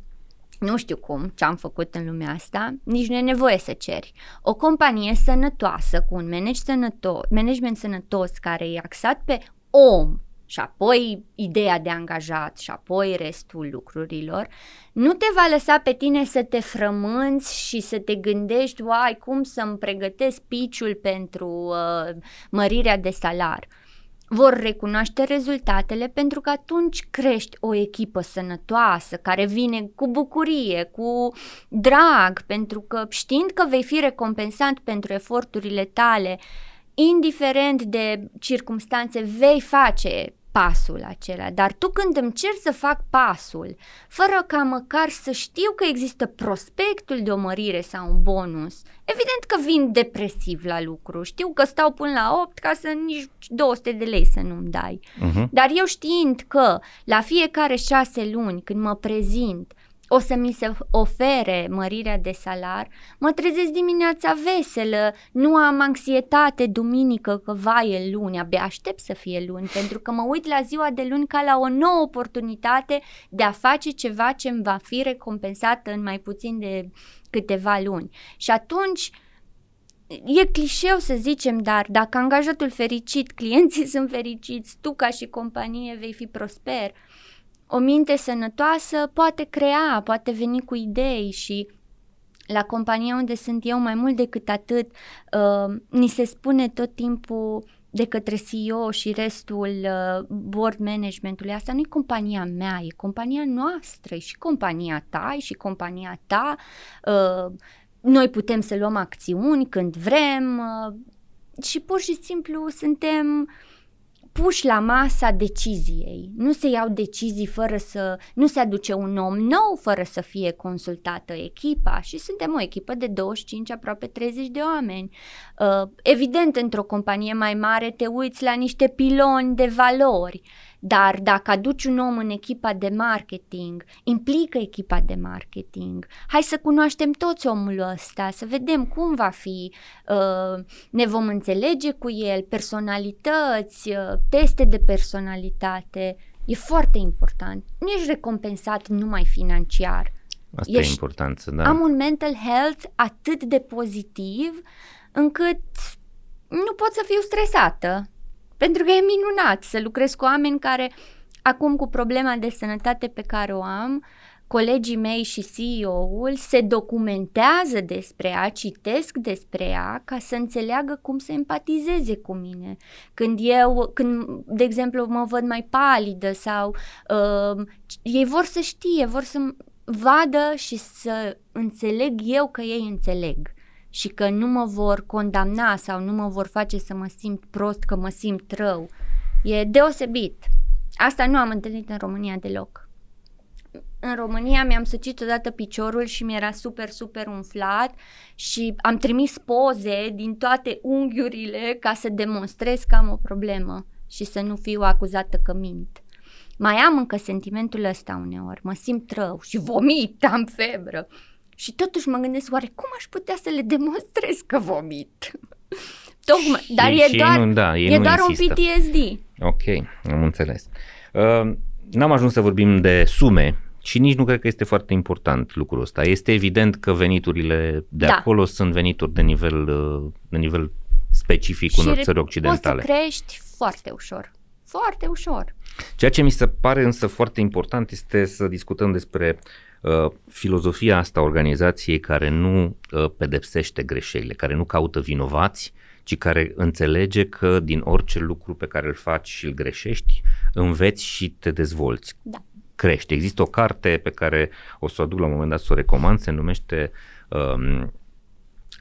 nu știu cum, ce am făcut în lumea asta, nici nu e nevoie să ceri. O companie sănătoasă, cu un manage sănătos, management sănătos care e axat pe om și apoi ideea de angajat și apoi restul lucrurilor, nu te va lăsa pe tine să te frămânți și să te gândești, uai, cum să-mi pregătesc piciul pentru uh, mărirea de salar. Uh, vor recunoaște rezultatele pentru că atunci crești o echipă sănătoasă care vine cu bucurie, cu drag, pentru că știind că vei fi recompensat pentru eforturile tale, indiferent de circumstanțe, vei face pasul acela, dar tu când îmi cer să fac pasul, fără ca măcar să știu că există prospectul de o mărire sau un bonus, evident că vin depresiv la lucru, știu că stau până la 8 ca să nici 200 de lei să nu-mi dai, uh-huh. dar eu știind că la fiecare șase luni când mă prezint, o să mi se ofere mărirea de salar, mă trezesc dimineața veselă, nu am anxietate duminică că vai e luni, abia aștept să fie luni, pentru că mă uit la ziua de luni ca la o nouă oportunitate de a face ceva ce îmi va fi recompensat în mai puțin de câteva luni. Și atunci e clișeu să zicem, dar dacă angajatul fericit, clienții sunt fericiți, tu ca și companie vei fi prosper o minte sănătoasă poate crea, poate veni cu idei și la compania unde sunt eu mai mult decât atât, uh, ni se spune tot timpul de către CEO și restul uh, board managementului. Asta nu e compania mea, e compania noastră, e și compania ta, e și compania ta. Uh, noi putem să luăm acțiuni când vrem uh, și pur și simplu suntem uh, puși la masa deciziei. Nu se iau decizii fără să, nu se aduce un om nou fără să fie consultată echipa și suntem o echipă de 25, aproape 30 de oameni. Uh, evident, într-o companie mai mare te uiți la niște piloni de valori dar dacă aduci un om în echipa de marketing, implică echipa de marketing. Hai să cunoaștem toți omul ăsta, să vedem cum va fi, uh, ne vom înțelege cu el, personalități, uh, teste de personalitate. E foarte important. Nu ești recompensat numai financiar. Asta ești, e important, da. Am un mental health atât de pozitiv încât nu pot să fiu stresată pentru că e minunat să lucrez cu oameni care, acum cu problema de sănătate pe care o am, colegii mei și CEO-ul se documentează despre ea, citesc despre ea ca să înțeleagă cum să empatizeze cu mine. Când eu, când, de exemplu, mă văd mai palidă sau uh, ei vor să știe, vor să vadă și să înțeleg eu că ei înțeleg și că nu mă vor condamna sau nu mă vor face să mă simt prost, că mă simt rău. E deosebit. Asta nu am întâlnit în România deloc. în România mi-am sucit odată piciorul și mi-era super, super umflat și am trimis poze din toate unghiurile ca să demonstrez că am o problemă și să nu fiu acuzată că mint. Mai am încă sentimentul ăsta uneori, mă simt rău și vomit, am febră. Și totuși mă gândesc, oare cum aș putea să le demonstrez că vomit? Tocmai, și, dar e doar, nu, da, e doar un PTSD. Ok, am înțeles. Uh, n-am ajuns să vorbim de sume și nici nu cred că este foarte important lucrul ăsta. Este evident că veniturile de da. acolo sunt venituri de nivel, uh, de nivel specific și unor țări occidentale. Poți să crești foarte ușor. Foarte ușor. Ceea ce mi se pare însă foarte important este să discutăm despre uh, filozofia asta organizației care nu uh, pedepsește greșelile, care nu caută vinovați, ci care înțelege că din orice lucru pe care îl faci și îl greșești, înveți și te dezvolți. Da. Crești. Există o carte pe care o să o aduc la un moment dat să o recomand, se numește um,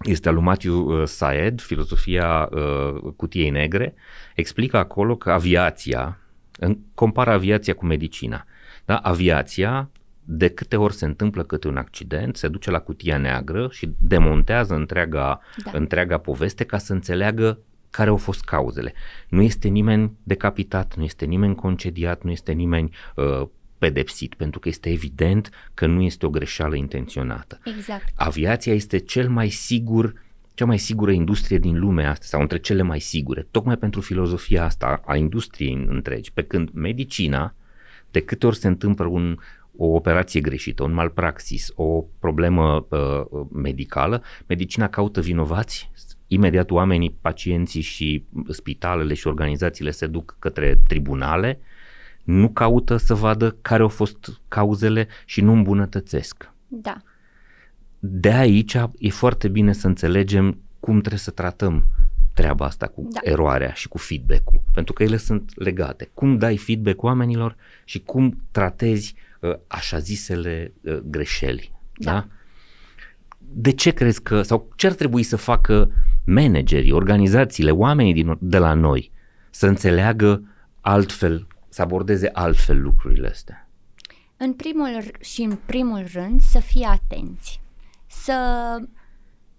este al lui Matthew uh, Saed, filozofia uh, cutiei negre, explică acolo că aviația, în, compară aviația cu medicina. Da? Aviația, de câte ori se întâmplă câte un accident, se duce la cutia neagră și demontează întreaga, da. întreaga poveste ca să înțeleagă care au fost cauzele. Nu este nimeni decapitat, nu este nimeni concediat, nu este nimeni uh, pedepsit, pentru că este evident că nu este o greșeală intenționată. Exact. Aviația este cel mai sigur cea mai sigură industrie din lume asta sau între cele mai sigure, tocmai pentru filozofia asta a industriei întregi, pe când medicina, de câte ori se întâmplă un, o operație greșită, un malpraxis, o problemă uh, medicală, medicina caută vinovați, imediat oamenii, pacienții și spitalele și organizațiile se duc către tribunale, nu caută să vadă care au fost cauzele și nu îmbunătățesc. Da. De aici e foarte bine să înțelegem cum trebuie să tratăm treaba asta cu da. eroarea și cu feedback-ul, pentru că ele sunt legate. Cum dai feedback oamenilor și cum tratezi uh, așa zisele uh, greșeli. Da. da? De ce crezi că, sau ce ar trebui să facă managerii, organizațiile, oamenii din, de la noi să înțeleagă altfel să abordeze altfel lucrurile astea? În primul și în primul rând să fie atenți. Să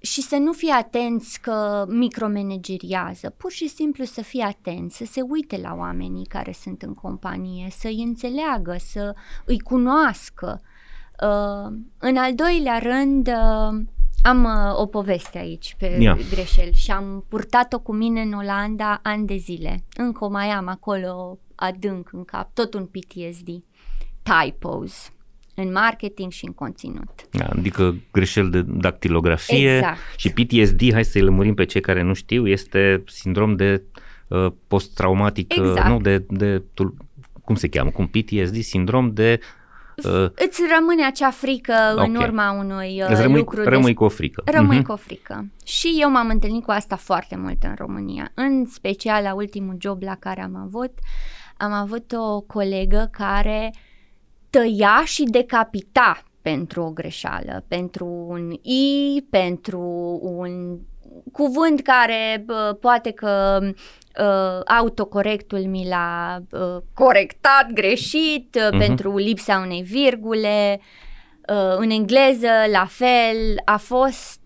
și să nu fie atenți că micromanageriază, pur și simplu să fie atenți, să se uite la oamenii care sunt în companie, să îi înțeleagă, să îi cunoască. Uh, în al doilea rând, uh, am uh, o poveste aici pe yeah. greșeli și am purtat-o cu mine în Olanda ani de zile. Încă o mai am acolo adânc în cap, tot un PTSD. Typos în marketing și în conținut. Da, adică greșeli de dactilografie exact. și PTSD, hai să-i lămurim pe cei care nu știu, este sindrom de uh, post-traumatic, uh, exact. uh, nu, de, de, cum se cheamă, cum PTSD, sindrom de Uh, Îți rămâne acea frică okay. în urma unui uh, rămâi, lucru. Rămâi cu o frică. Rămâi uh-huh. cu o frică. Și eu m-am întâlnit cu asta foarte mult în România. În special la ultimul job la care am avut, am avut o colegă care tăia și decapita pentru o greșeală, pentru un i, pentru un cuvânt care bă, poate că uh, autocorectul mi l-a uh, corectat greșit uh, uh-huh. pentru lipsa unei virgule. Uh, în engleză, la fel, a fost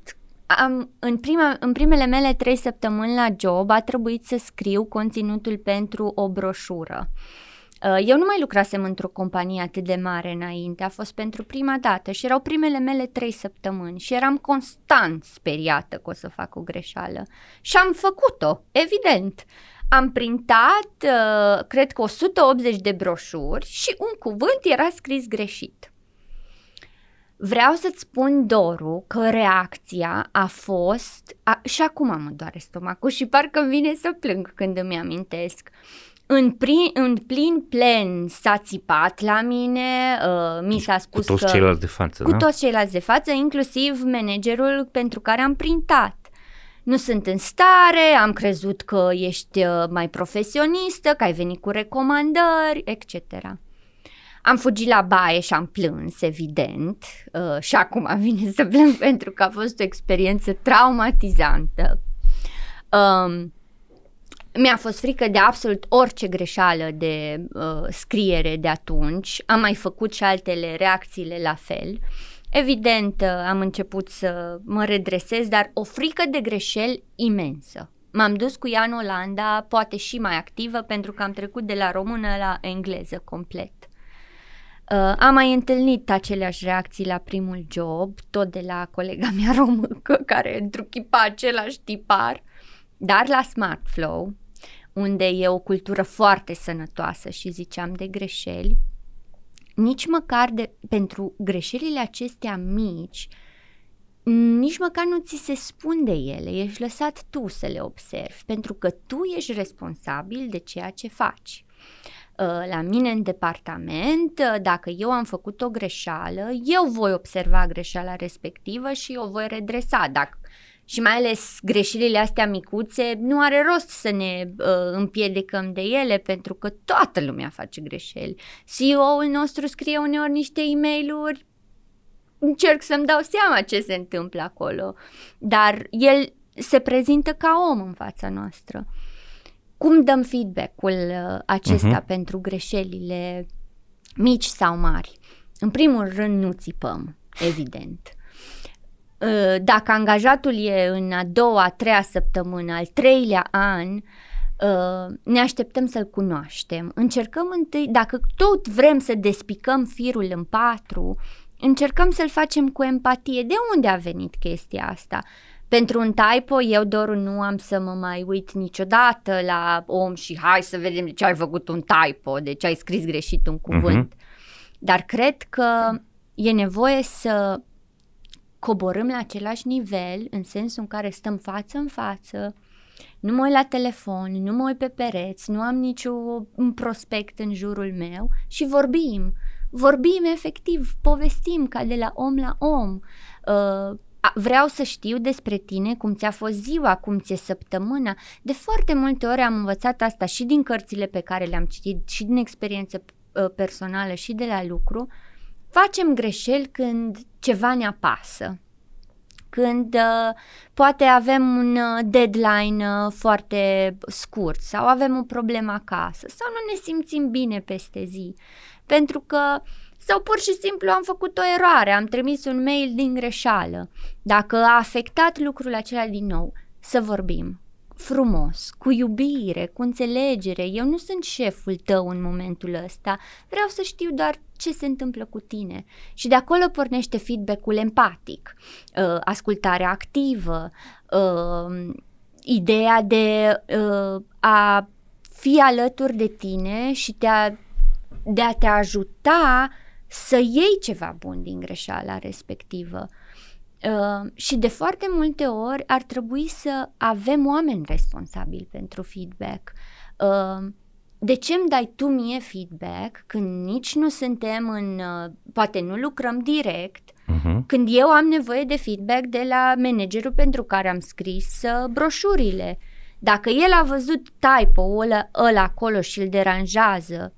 am, în, prima, în primele mele trei săptămâni la job a trebuit să scriu conținutul pentru o broșură. Uh, eu nu mai lucrasem într-o companie atât de mare înainte, a fost pentru prima dată și erau primele mele trei săptămâni și eram constant speriată că o să fac o greșeală. Și am făcut-o, evident. Am printat, uh, cred că 180 de broșuri și un cuvânt era scris greșit. Vreau să-ți spun, Doru, că reacția a fost, a, și acum mă doare stomacul și parcă vine să plâng când îmi amintesc. În, prin, în plin plen s-a țipat la mine, uh, mi s-a spus cu toți că... ceilalți de față, Cu da? toți ceilalți de față, inclusiv managerul pentru care am printat. Nu sunt în stare, am crezut că ești uh, mai profesionistă, că ai venit cu recomandări, etc. Am fugit la baie și am plâns, evident, uh, și acum vine să plâng pentru că a fost o experiență traumatizantă. Um, Mi-a fost frică de absolut orice greșeală de uh, scriere de atunci. Am mai făcut și altele, reacțiile la fel. Evident, uh, am început să mă redresez, dar o frică de greșeli imensă. M-am dus cu ea în Olanda, poate și mai activă, pentru că am trecut de la română la engleză complet. Uh, am mai întâlnit aceleași reacții la primul job, tot de la colega mea româncă, care întruchipa același tipar, dar la SmartFlow, unde e o cultură foarte sănătoasă și ziceam de greșeli, nici măcar de, pentru greșelile acestea mici, nici măcar nu ți se spun de ele, ești lăsat tu să le observi, pentru că tu ești responsabil de ceea ce faci. Uh, la mine în departament, uh, dacă eu am făcut o greșeală, eu voi observa greșeala respectivă și o voi redresa. Dacă și mai ales greșelile astea micuțe, nu are rost să ne uh, împiedicăm de ele pentru că toată lumea face greșeli. CEO-ul nostru scrie uneori niște e mail încerc să-mi dau seama ce se întâmplă acolo, dar el se prezintă ca om în fața noastră. Cum dăm feedback-ul uh, acesta uh-huh. pentru greșelile mici sau mari? În primul rând nu țipăm, evident. Uh, dacă angajatul e în a doua, a treia săptămână, al treilea an, uh, ne așteptăm să-l cunoaștem. Încercăm întâi, dacă tot vrem să despicăm firul în patru, încercăm să-l facem cu empatie. De unde a venit chestia asta? Pentru un typo, eu doar nu am să mă mai uit niciodată la om și hai să vedem de ce ai făcut un typo, de ce ai scris greșit un cuvânt. Uh-huh. Dar cred că e nevoie să coborâm la același nivel, în sensul în care stăm față în față, nu mă uit la telefon, nu mă uit pe pereți, nu am niciun prospect în jurul meu și vorbim. Vorbim efectiv, povestim ca de la om la om. Uh, vreau să știu despre tine, cum ți-a fost ziua, cum ți-e săptămâna. De foarte multe ori am învățat asta și din cărțile pe care le-am citit, și din experiență uh, personală și de la lucru. Facem greșeli când ceva ne apasă când uh, poate avem un uh, deadline uh, foarte scurt sau avem o problemă acasă sau nu ne simțim bine peste zi. Pentru că sau pur și simplu am făcut o eroare, am trimis un mail din greșeală. Dacă a afectat lucrul acela din nou, să vorbim frumos, cu iubire, cu înțelegere. Eu nu sunt șeful tău în momentul ăsta, vreau să știu doar ce se întâmplă cu tine. Și de acolo pornește feedback-ul empatic, uh, ascultarea activă, uh, ideea de uh, a fi alături de tine și de a, de a te ajuta să iei ceva bun din greșeala respectivă. Uh, și de foarte multe ori ar trebui să avem oameni responsabili pentru feedback. Uh, de ce îmi dai tu mie feedback când nici nu suntem în, uh, poate nu lucrăm direct, uh-huh. când eu am nevoie de feedback de la managerul pentru care am scris uh, broșurile? Dacă el a văzut typo-ul ăla, ăla acolo și îl deranjează,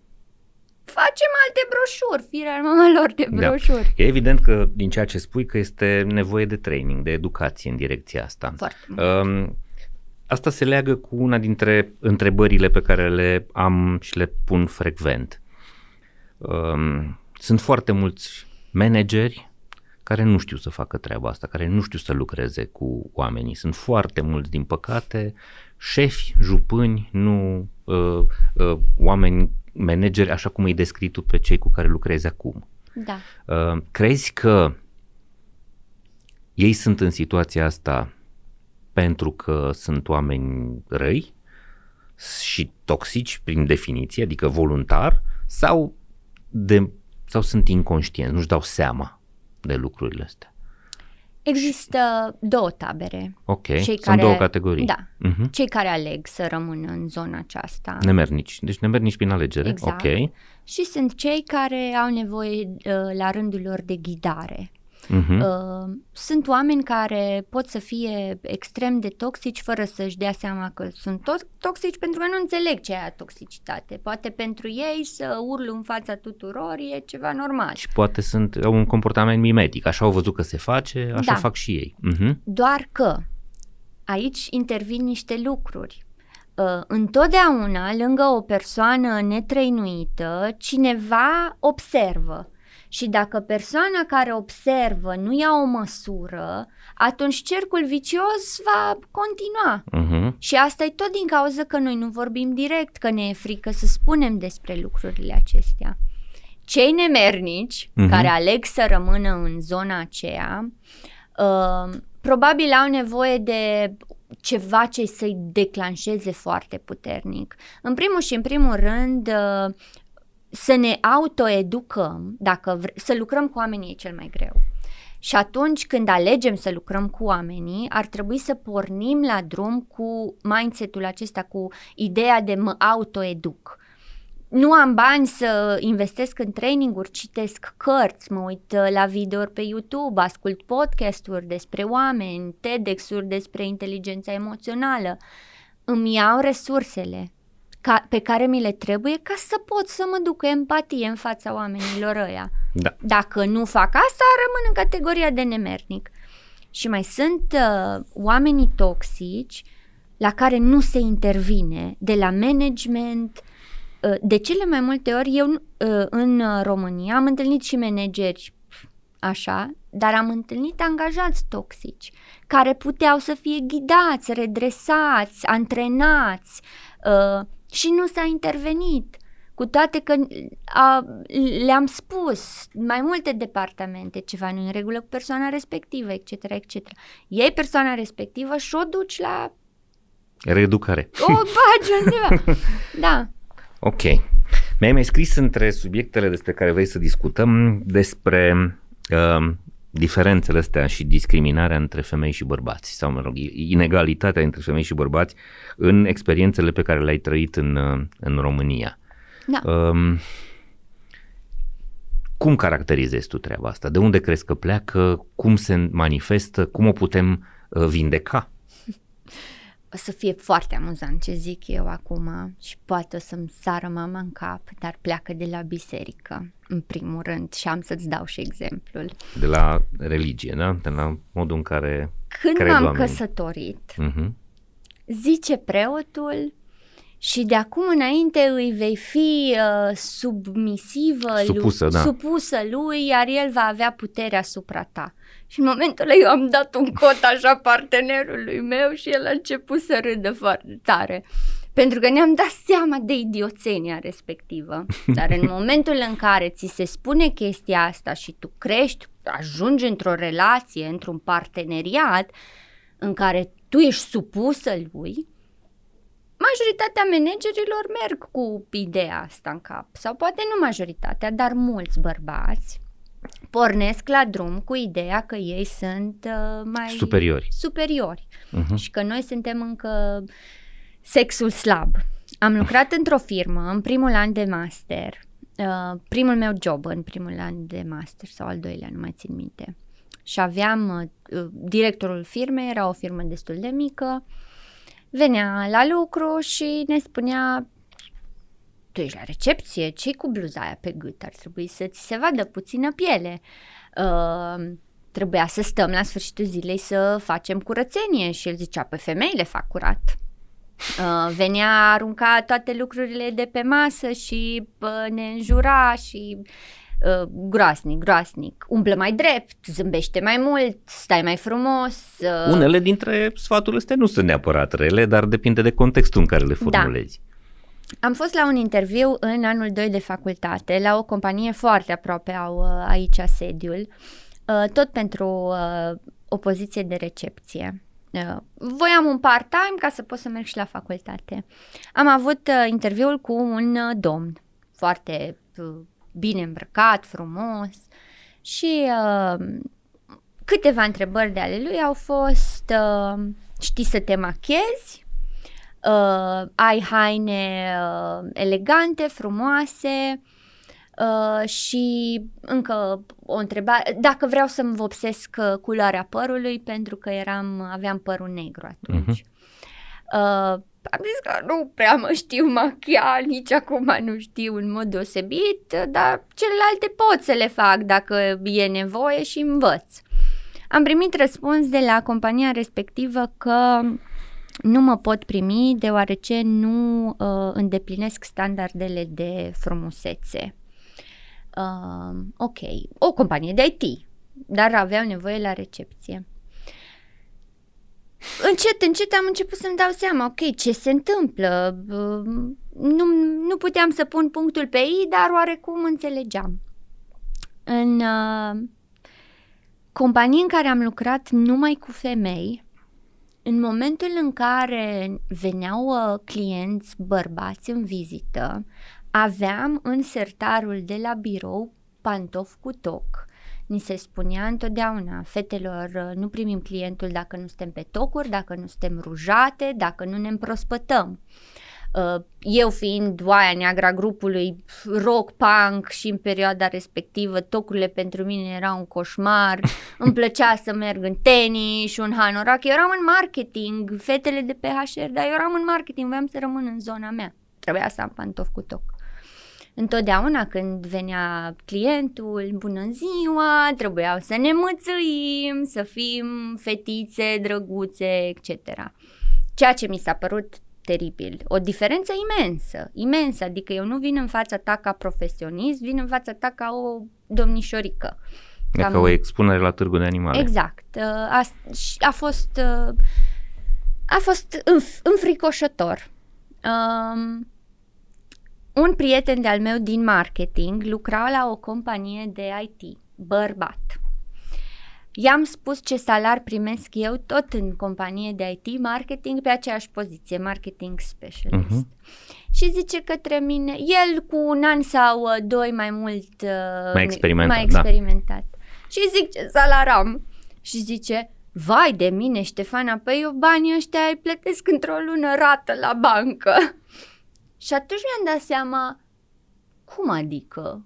facem alte broșuri, firea mamelor de da. broșuri. Da. E evident că din ceea ce spui că este nevoie de training, de educație în direcția asta. Foarte um, asta se leagă cu una dintre întrebările pe care le am și le pun frecvent. Um, sunt foarte mulți manageri care nu știu să facă treaba asta, care nu știu să lucreze cu oamenii. Sunt foarte mulți, din păcate, șefi, jupâni, nu uh, uh, oameni manageri așa cum îi descrii tu pe cei cu care lucrezi acum. Da. Uh, crezi că ei sunt în situația asta pentru că sunt oameni răi și toxici prin definiție, adică voluntar, sau, de, sau sunt inconștienți, nu-și dau seama de lucrurile astea? Există două tabere. Ok, cei sunt care, două categorii. Da, uh-huh. cei care aleg să rămână în zona aceasta. Nemernici, deci nemernici prin alegere, exact. ok. Și sunt cei care au nevoie uh, la rândul lor de ghidare. Uh-huh. Uh, sunt oameni care pot să fie extrem de toxici fără să-și dea seama că sunt to- toxici pentru că nu înțeleg ce e toxicitate. Poate pentru ei să urlu în fața tuturor e ceva normal. Și poate sunt au un comportament mimetic, așa au văzut că se face, așa da. fac și ei. Uh-huh. Doar că aici intervin niște lucruri. Uh, întotdeauna, lângă o persoană netrăinuită, cineva observă. Și dacă persoana care observă nu ia o măsură, atunci cercul vicios va continua. Uh-huh. Și asta e tot din cauza că noi nu vorbim direct, că ne e frică să spunem despre lucrurile acestea. Cei nemernici, Mhm. care aleg să rămână în zona aceea, uh, probabil au nevoie de ceva ce să-i declanșeze foarte puternic. În primul și în primul rând, uh, să ne autoeducăm, dacă vre- să lucrăm cu oamenii e cel mai greu. Și atunci când alegem să lucrăm cu oamenii, ar trebui să pornim la drum cu mindset-ul acesta, cu ideea de mă autoeduc. Nu am bani să investesc în traininguri, citesc cărți, mă uit uh, la videouri pe YouTube, ascult podcasturi despre oameni, TEDx-uri despre inteligența emoțională. Îmi iau resursele ca, pe care mi le trebuie ca să pot să mă duc cu empatie în fața oamenilor ăia. Da. Dacă nu fac asta, rămân în categoria de nemernic. Și mai sunt uh, oamenii toxici la care nu se intervine de la management. Uh, de cele mai multe ori, eu uh, în uh, România am întâlnit și manageri așa, dar am întâlnit angajați toxici care puteau să fie ghidați, redresați, antrenați uh, și nu s-a intervenit. Cu toate că a, le-am spus mai multe departamente ceva nu în regulă cu persoana respectivă, etc., etc. Ei persoana respectivă și o duci la Reeducare. o bagi undeva. Da. Ok. Mi-ai mai scris între subiectele despre care vrei să discutăm despre uh, diferențele astea și discriminarea între femei și bărbați sau, mă rog, inegalitatea între femei și bărbați în experiențele pe care le-ai trăit în, uh, în România. Da. Um, cum caracterizezi tu treaba asta? De unde crezi că pleacă? Cum se manifestă? Cum o putem uh, vindeca? O să fie foarte amuzant ce zic eu acum și poate o să-mi sară mama în cap, dar pleacă de la biserică, în primul rând, și am să-ți dau și exemplul. De la religie, da? De la modul în care... Când Cred m-am oamenii. căsătorit, Uh-huh. zice preotul și de acum înainte îi vei fi uh, submisivă, Supusă, lui, da. supusă lui, iar el va avea putere asupra ta. Și în momentul ăla eu am dat un cot așa partenerului meu și el a început să râdă foarte tare. Pentru că ne-am dat seama de idioțenia respectivă. Dar în momentul în care ți se spune chestia asta și tu crești, ajungi într-o relație, într-un parteneriat în care tu ești supusă lui, majoritatea managerilor merg cu ideea asta în cap. Sau poate nu majoritatea, dar mulți bărbați pornesc la drum cu ideea că ei sunt uh, mai Superiori. superiori Uh-huh. și că noi suntem încă sexul slab. Am lucrat într-o firmă în primul an de master, uh, primul meu job în primul an de master sau al doilea, nu mai țin minte. Și aveam, uh, directorul firmei, era o firmă destul de mică, venea la lucru și ne spunea tu ești la recepție, ce cu bluza aia pe gât? Ar trebui să ți se vadă puțină piele. Uh, trebuia să stăm la sfârșitul zilei să facem curățenie și el zicea, pe femeile fac curat. Uh, venea, arunca toate lucrurile de pe masă și uh, ne înjura și uh, groasnic, groasnic. Umblă mai drept, zâmbește mai mult, stai mai frumos. Uh, Unele dintre sfaturile astea nu sunt neapărat rele, dar depinde de contextul în care le Da. Formulezi. Am fost la un interviu în anul 2 de facultate, la o companie foarte aproape au uh, aici sediul, uh, tot pentru uh, o poziție de recepție. Uh, voiam un part-time ca să pot să merg și la facultate. Am avut uh, interviul cu un uh, domn foarte uh, bine îmbrăcat, frumos și uh, câteva întrebări de ale lui au fost uh, știi să te machezi? Uh, ai haine uh, elegante, frumoase uh, și încă o întrebare, dacă vreau să-mi vopsesc uh, culoarea părului pentru că eram, aveam părul negru atunci. Uh, am zis că nu prea mă știu machia, nici acum nu știu în mod deosebit, dar celelalte pot să le fac dacă e nevoie și învăț. Am primit răspuns de la compania respectivă că nu mă pot primi deoarece nu uh, îndeplinesc standardele de frumusețe. Uh, ok, o companie de IT, dar aveau nevoie la recepție. Încet, încet am început să-mi dau seama, ok, ce se întâmplă? Uh, nu, nu puteam să pun punctul pe ei, dar oarecum înțelegeam. În uh, companii în care am lucrat numai cu femei, în momentul în care veneau uh, clienți bărbați în vizită, aveam în sertarul de la birou pantof cu toc. Ni se spunea întotdeauna, fetelor, uh, nu primim clientul dacă nu suntem pe tocuri, dacă nu suntem rujate, dacă nu ne împrospătăm. Uh, eu fiind oaia neagra grupului rock, punk și în perioada respectivă tocurile pentru mine erau un coșmar, îmi plăcea să merg în tenis și un hanorac, eu eram în marketing, fetele de pe HR, dar eu eram în marketing, voiam să rămân în zona mea, trebuia să am pantofi cu toc. Întotdeauna când venea clientul, bună ziua, trebuiau să ne mățăim, să fim fetițe, drăguțe, etc. Ceea ce mi s-a părut teribil. O diferență imensă, imensă, adică eu nu vin în fața ta ca profesionist, vin în fața ta ca o domnișorică. E ca o expunere la târgul de animale. Exact. Uh, a, a fost uh, a fost înfricoșător. Um, un prieten de-al meu din marketing lucra la o companie de IT, bărbat. I-am spus ce salar primesc eu tot în companie de IT, marketing pe aceeași poziție, marketing specialist. Uh-huh. Și zice către mine, el cu un an sau uh, doi mai mult uh, mai experimentat, mai experimentat. Da. Și zic ce salar am. Și zice, vai de mine Ștefana, păi eu banii ăștia îi plătesc într-o lună rată la bancă. Și atunci mi-am dat seama, cum adică?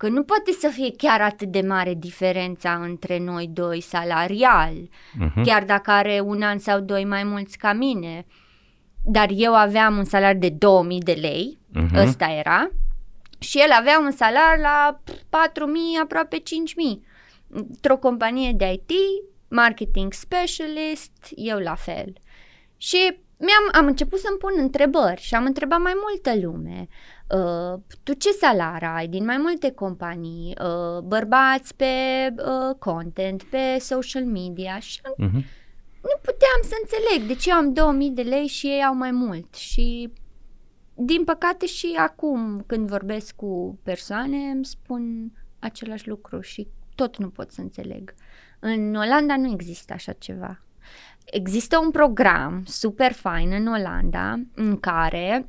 Că nu poate să fie chiar atât de mare diferența între noi doi salarial, uh-huh. chiar dacă are un an sau doi mai mulți ca mine. Dar eu aveam un salar de 2000 de lei, uh-huh. ăsta era, și el avea un salar la 4000, aproape 5000. Într-o companie de IT, marketing specialist, eu la fel. Și mi-am, am început să-mi pun întrebări și am întrebat mai multă lume. Uh, tu ce salar ai din mai multe companii, uh, bărbați pe uh, content, pe social media și uh-huh. nu puteam să înțeleg de ce eu am 2000 de lei și ei au mai mult și din păcate și acum când vorbesc cu persoane îmi spun același lucru și tot nu pot să înțeleg. În Olanda nu există așa ceva. Există un program super fain în Olanda în care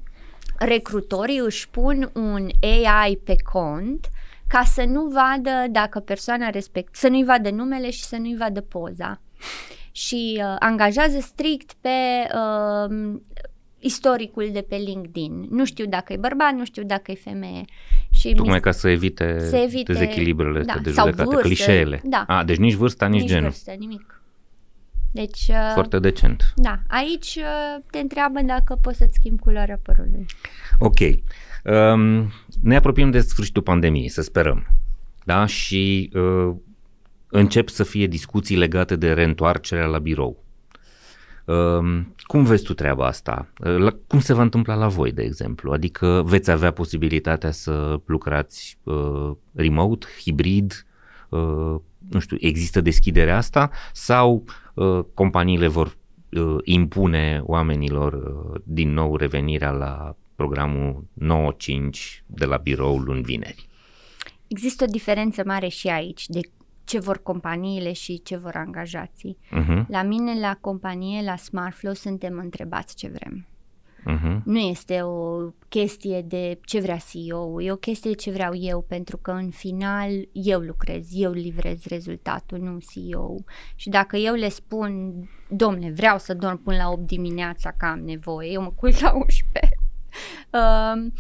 recrutorii își pun un AI pe cont ca să nu vadă dacă persoana respect, să nu-i vadă numele și să nu-i vadă poza. Și uh, angajează strict pe uh, istoricul de pe LinkedIn. Nu știu dacă e bărbat, nu știu dacă e femeie. Și Tocmai ca să evite, să evite dezechilibrele da, de judecată, vârstă, clișeele. Da. A, deci nici vârsta, nici, nici genul. Vârstă, nimic. Deci, uh, Foarte decent. Da, aici uh, te întreabă dacă poți să-ți schimbi culoarea părului. Ok. Um, ne apropiem de sfârșitul pandemiei, să sperăm. Da? Și uh, încep să fie discuții legate de reîntoarcerea la birou. Uh, cum vezi tu treaba asta? Uh, la, cum se va întâmpla la voi, de exemplu? Adică veți avea posibilitatea să lucrați uh, remote, hibrid, uh, nu știu, există deschiderea asta sau uh, companiile vor uh, impune oamenilor uh, din nou revenirea la programul 9-5 de la birou luni vineri? Există o diferență mare și aici de ce vor companiile și ce vor angajații. Uh-huh. La mine, la companie, la SmartFlow, suntem întrebați ce vrem. Uh-huh. Nu este o chestie de ce vrea CEO, e o chestie de ce vreau eu, pentru că în final eu lucrez, eu livrez rezultatul, nu CEO. Și dacă eu le spun, domne, vreau să dorm până la 8 dimineața că am nevoie, eu mă culc la 11. uh,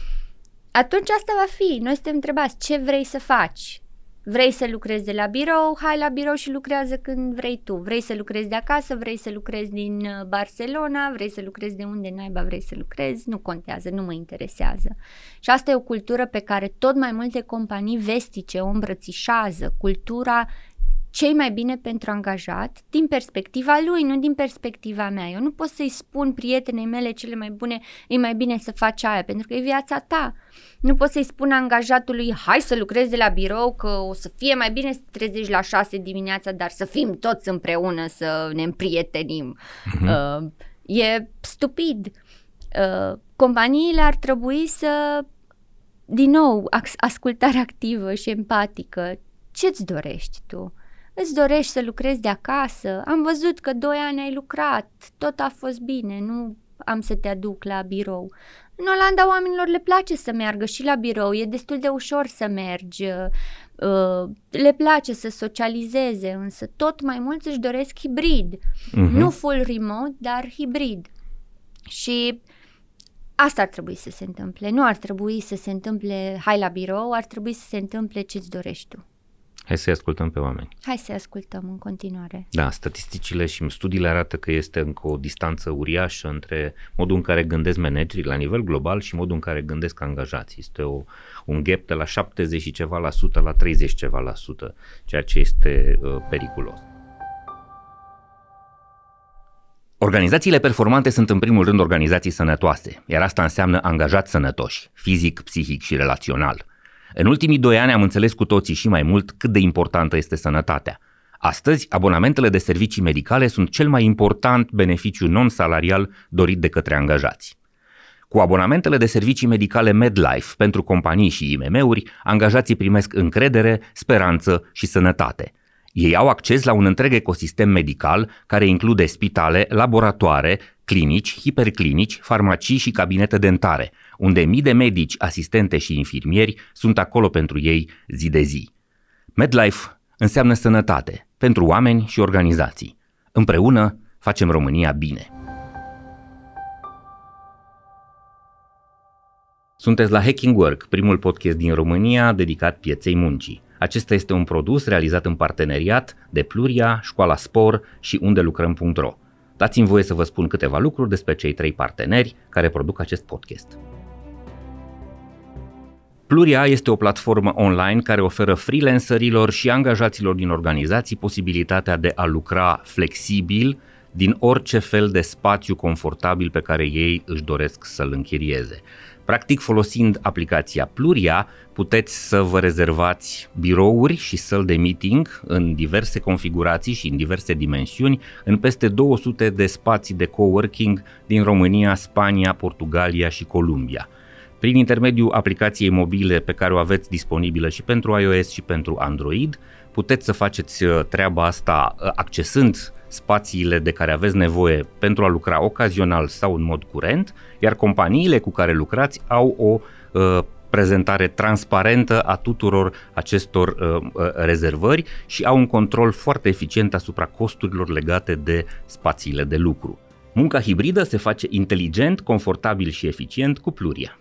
atunci asta va fi. Noi suntem întrebați ce vrei să faci. Vrei să lucrezi de la birou? Hai la birou și lucrează când vrei tu. Vrei să lucrezi de acasă? Vrei să lucrezi din uh, Barcelona? Vrei să lucrezi de unde naiba vrei să lucrezi? Nu contează, nu mă interesează. Și asta e o cultură pe care tot mai multe companii vestice o îmbrățișează. Cultura cei mai bine pentru angajat din perspectiva lui, nu din perspectiva mea. Eu nu pot să-i spun prietenei mele cele mai bune, e mai bine să faci aia, pentru că e viața ta. Nu pot să-i spun angajatului, hai să lucrezi de la birou, că o să fie mai bine să trezești la șase dimineața, dar să fim toți împreună, să ne împrietenim. Uh-huh. Uh, e stupid. Uh, companiile ar trebui să, din nou, ascultare activă și empatică. Ce-ți dorești tu? Îți dorești să lucrezi de acasă? Am văzut că doi ani ai lucrat, tot a fost bine, nu am să te aduc la birou. În Olanda oamenilor le place să meargă și la birou, e destul de ușor să mergi, uh, le place să socializeze, însă tot mai mulți își doresc hibrid. Uh-huh. Nu full remote, dar hibrid. Și asta ar trebui să se întâmple. Nu ar trebui să se întâmple hai la birou, ar trebui să se întâmple ce-ți dorești tu. Hai să-i ascultăm pe oameni. Hai să-i ascultăm în continuare. Da, statisticile și studiile arată că este încă o distanță uriașă între modul în care gândesc managerii la nivel global și modul în care gândesc angajații. Este o, un gap de la 70 și ceva la sută la 30 ceva la sută, ceea ce este uh, periculos. Organizațiile performante sunt în primul rând organizații sănătoase, iar asta înseamnă angajați sănătoși, fizic, psihic și relațional – în ultimii doi ani am înțeles cu toții și mai mult cât de importantă este sănătatea. Astăzi, abonamentele de servicii medicale sunt cel mai important beneficiu non-salarial dorit de către angajați. Cu abonamentele de servicii medicale MedLife pentru companii și IMM-uri, angajații primesc încredere, speranță și sănătate. Ei au acces la un întreg ecosistem medical care include spitale, laboratoare, clinici, hiperclinici, farmacii și cabinete dentare, unde mii de medici, asistente și infirmieri sunt acolo pentru ei zi de zi. MedLife înseamnă sănătate pentru oameni și organizații. Împreună facem România bine. Sunteți la Hacking Work, primul podcast din România dedicat pieței muncii. Acesta este un produs realizat în parteneriat de Pluria, Școala Spor și unde lucrăm.ro. Dați-mi voie să vă spun câteva lucruri despre cei trei parteneri care produc acest podcast. Pluria este o platformă online care oferă freelancerilor și angajaților din organizații posibilitatea de a lucra flexibil din orice fel de spațiu confortabil pe care ei își doresc să-l închirieze. Practic, folosind aplicația Pluria, puteți să vă rezervați birouri și săli de meeting în diverse configurații și în diverse dimensiuni în peste 200 de spații de coworking din România, Spania, Portugalia și Columbia. Prin intermediul aplicației mobile pe care o aveți disponibilă și pentru iOS și pentru Android, puteți să faceți uh, treaba asta uh, accesând spațiile de care aveți nevoie pentru a lucra ocazional sau în mod curent, iar companiile cu care lucrați au o uh, prezentare transparentă a tuturor acestor uh, uh, rezervări și au un control foarte eficient asupra costurilor legate de spațiile de lucru. Munca hibridă se face inteligent, confortabil și eficient cu Pluria.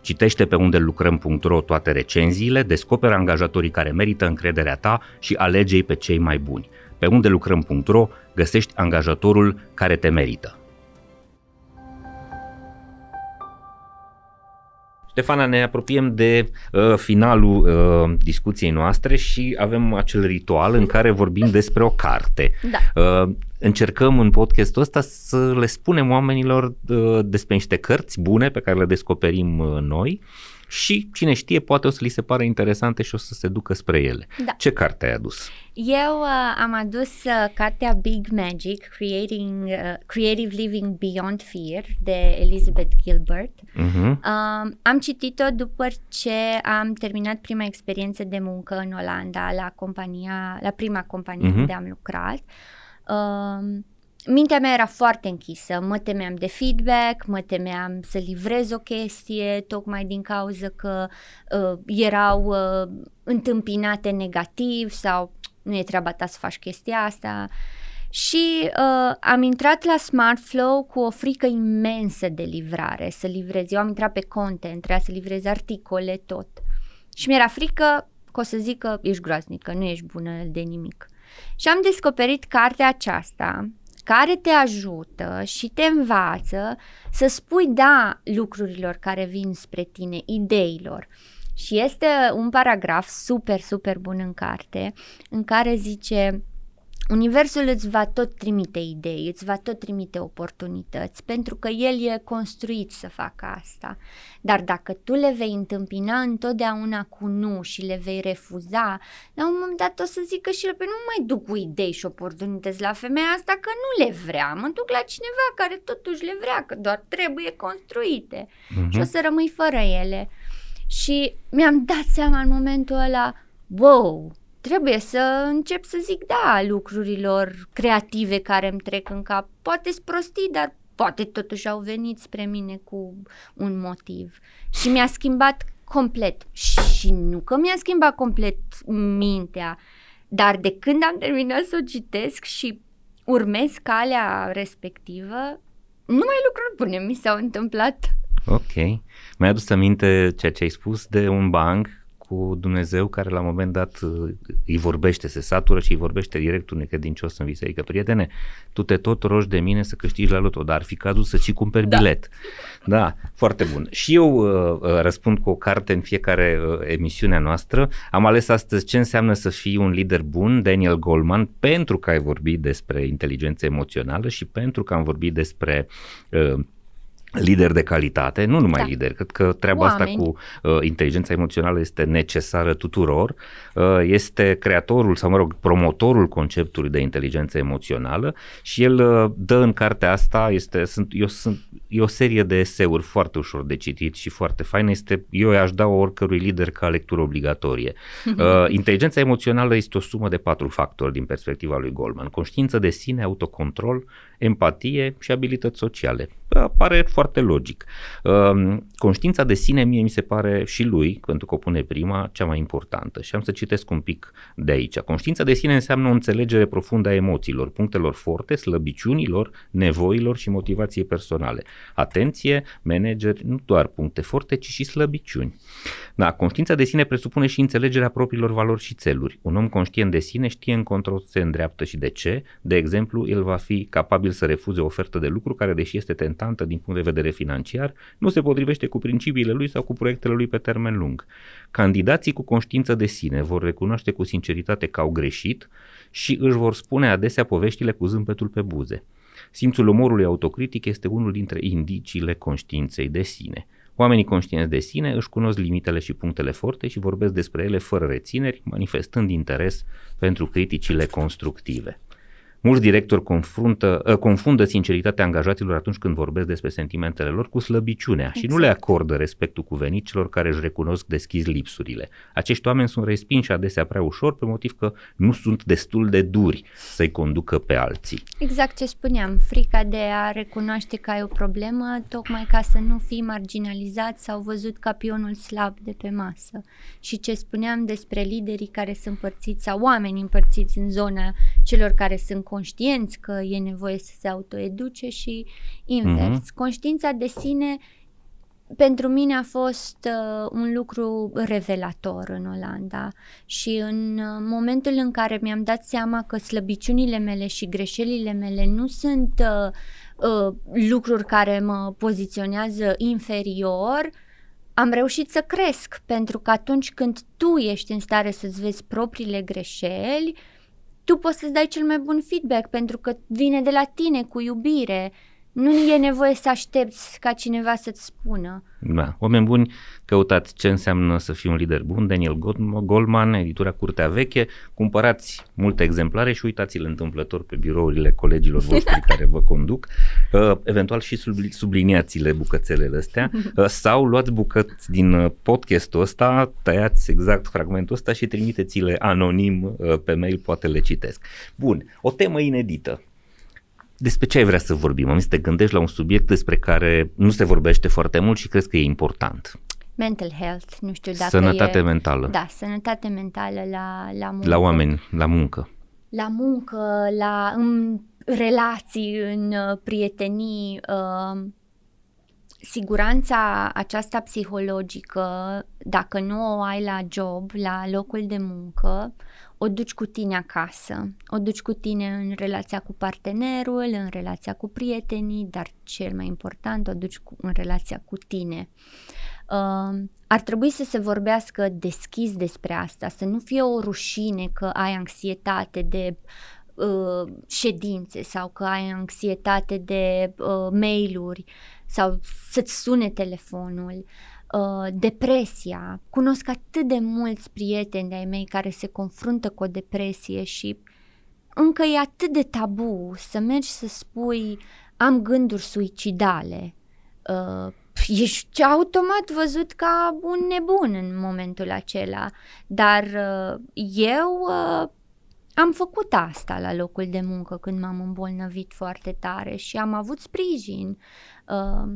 Citește pe unde lucrăm.ro toate recenziile, descoperă angajatorii care merită încrederea ta și alege-i pe cei mai buni. Pe unde lucrăm.ro găsești angajatorul care te merită. Ștefana, ne apropiem de uh, finalul uh, discuției noastre și avem acel ritual în care vorbim despre o carte. Da. Uh, încercăm în podcastul ăsta să le spunem oamenilor uh, despre niște cărți bune pe care le descoperim uh, noi și cine știe poate o să li se pare interesante și o să se ducă spre ele. Da. Ce carte ai adus? Eu uh, am adus uh, cartea Big Magic, Creating, uh, Creative Living Beyond Fear de Elizabeth Gilbert. Uh-huh. Uh, am citit-o după ce am terminat prima experiență de muncă în Olanda la compania, la prima companie Mhm. unde am lucrat. Uh, mintea mea era foarte închisă, mă temeam de feedback, mă temeam să livrez o chestie, tocmai din cauza că uh, erau uh, întâmpinate negativ sau nu e treaba ta să faci chestia asta. Și uh, am intrat la SmartFlow cu o frică imensă de livrare, să livrez. Eu am intrat pe content, trebuia să livrez articole, tot. Și mi-era frică că o să zic că ești groaznică, nu ești bună de nimic. Și am descoperit cartea aceasta care te ajută și te învață să spui da lucrurilor care vin spre tine, ideilor. Și este un paragraf super, super bun în carte în care zice Universul îți va tot trimite idei, îți va tot trimite oportunități, pentru că el e construit să facă asta. Dar dacă tu le vei întâmpina întotdeauna cu nu și le vei refuza, la un moment dat o să zică și el, pe nu mai duc cu idei și oportunități la femeia asta că nu le vrea, mă duc la cineva care totuși le vrea, că doar trebuie construite Uh-huh. și o să rămâi fără ele. Și mi-am dat seama în momentul ăla, wow, trebuie să încep să zic da lucrurilor creative care îmi trec în cap. Poate sunt prostii, dar poate totuși au venit spre mine cu un motiv. Și mi-a schimbat complet. Și nu că mi-a schimbat complet mintea, dar de când am terminat să o citesc și urmez calea respectivă, numai lucruri bune mi s-au întâmplat. Ok. Mi-a adus aminte ceea ce ai spus de un banc cu Dumnezeu care la un moment dat uh, îi vorbește, se satură și îi vorbește direct unui credincios în biserică. Prietene, tu te tot rogi de mine să câștigi la loto, dar ar fi cazul să și cumperi Da. bilet. Da, foarte bun. Și eu uh, uh, răspund cu o carte în fiecare uh, emisiune a noastră. Am ales astăzi ce înseamnă să fii un lider bun, Daniel Goleman, pentru că ai vorbit despre inteligență emoțională și pentru că am vorbit despre uh, lider de calitate, nu numai Da. lider, cred că treaba asta Oameni. cu uh, inteligența emoțională este necesară tuturor, uh, este creatorul sau, mă rog, promotorul conceptului de inteligență emoțională și el uh, dă în cartea asta, este, sunt, eu sunt, e o serie de eseuri foarte ușor de citit și foarte faină, este, eu i-aș da oricărui lider ca lectură obligatorie. Uh, inteligența emoțională este o sumă de patru factori din perspectiva lui Goldman. Conștiință de sine, autocontrol, empatie și abilități sociale. Uh, Pare foarte logic. Uh, Conștiința de sine mie mi se pare și lui, pentru că o pune prima, cea mai importantă. Și am să citesc un pic de aici. Conștiința de sine înseamnă o înțelegere profundă a emoțiilor, punctelor forte, slăbiciunilor, nevoilor și motivației personale. Atenție, manageri, nu doar puncte forte, ci și slăbiciuni. Da, conștiința de sine presupune și înțelegerea propriilor valori și țeluri. Un om conștient de sine știe încotro se îndreaptă și de ce. De exemplu, el va fi capabil să refuze o ofertă de lucru care, deși este tentantă din punct de vedere financiar, nu se potrivește cu principiile lui sau cu proiectele lui pe termen lung. Candidații cu conștiință de sine vor recunoaște cu sinceritate că au greșit și își vor spune adesea poveștile cu zâmbetul pe buze. Simțul umorului autocritic este unul dintre indiciile conștiinței de sine. Oamenii conștienți de sine își cunosc limitele și punctele forte și vorbesc despre ele fără rețineri, manifestând interes pentru criticile constructive. Mulți directori confruntă, uh, confundă sinceritatea angajaților atunci când vorbesc despre sentimentele lor cu slăbiciunea exact. și nu le acordă respectul cuvenit celor care își recunosc deschis lipsurile. Acești oameni sunt respinși adesea prea ușor pe motiv că nu sunt destul de duri să-i conducă pe alții. Exact ce spuneam, frica de a recunoaște că ai o problemă, tocmai ca să nu fii marginalizat sau văzut ca pionul slab de pe masă. Și ce spuneam despre liderii care sunt împărțiți sau oameni împărțiți în zona celor care sunt conștienți că e nevoie să se autoeduce și invers. Mhm. Conștiința de sine pentru mine a fost uh, un lucru revelator în Olanda și în uh, momentul în care mi-am dat seama că slăbiciunile mele și greșelile mele nu sunt uh, uh, lucruri care mă poziționează inferior, am reușit să cresc, pentru că atunci când tu ești în stare să-ți vezi propriile greșeli, tu poți să-ți dai cel mai bun feedback, pentru că vine de la tine cu iubire. Nu e nevoie să aștepți ca cineva să-ți spună. Da, oameni buni, căutați ce înseamnă să fii un lider bun, Daniel Goldman, editura Curtea Veche, cumpărați multe exemplare și uitați-le întâmplător pe birourile colegilor voștri care vă conduc, uh, eventual și subliniați-le bucățelele astea. Uh, sau luați bucăți din uh, podcastul ăsta, tăiați exact fragmentul ăsta și trimiteți-le anonim pe mail, poate le citesc. Bun, o temă inedită despre ce ai vrea să vorbim? Am să te gândești la un subiect despre care nu se vorbește foarte mult și crezi că e important. Mental health, nu știu dacă Sănătate e... mentală. Da, sănătate mentală la, la muncă. La oameni, la muncă. La muncă, la în relații, în uh, prietenii. Uh, siguranța aceasta psihologică, dacă nu o ai la job, la locul de muncă, o duci cu tine acasă, o duci cu tine în relația cu partenerul, în relația cu prietenii, dar cel mai important, o duci cu, în relația cu tine. Uh, ar trebui să se vorbească deschis despre asta, să nu fie o rușine că ai anxietate de uh, ședințe sau că ai anxietate de uh, mail-uri sau să-ți sune telefonul. Uh, depresia. Cunosc atât de mulți prieteni de-ai mei care se confruntă cu o depresie și încă e atât de tabu să mergi să spui am gânduri suicidale. Uh, ești automat văzut ca un nebun în momentul acela, dar uh, eu uh, am făcut asta la locul de muncă când m-am îmbolnăvit foarte tare și am avut sprijin. Uh,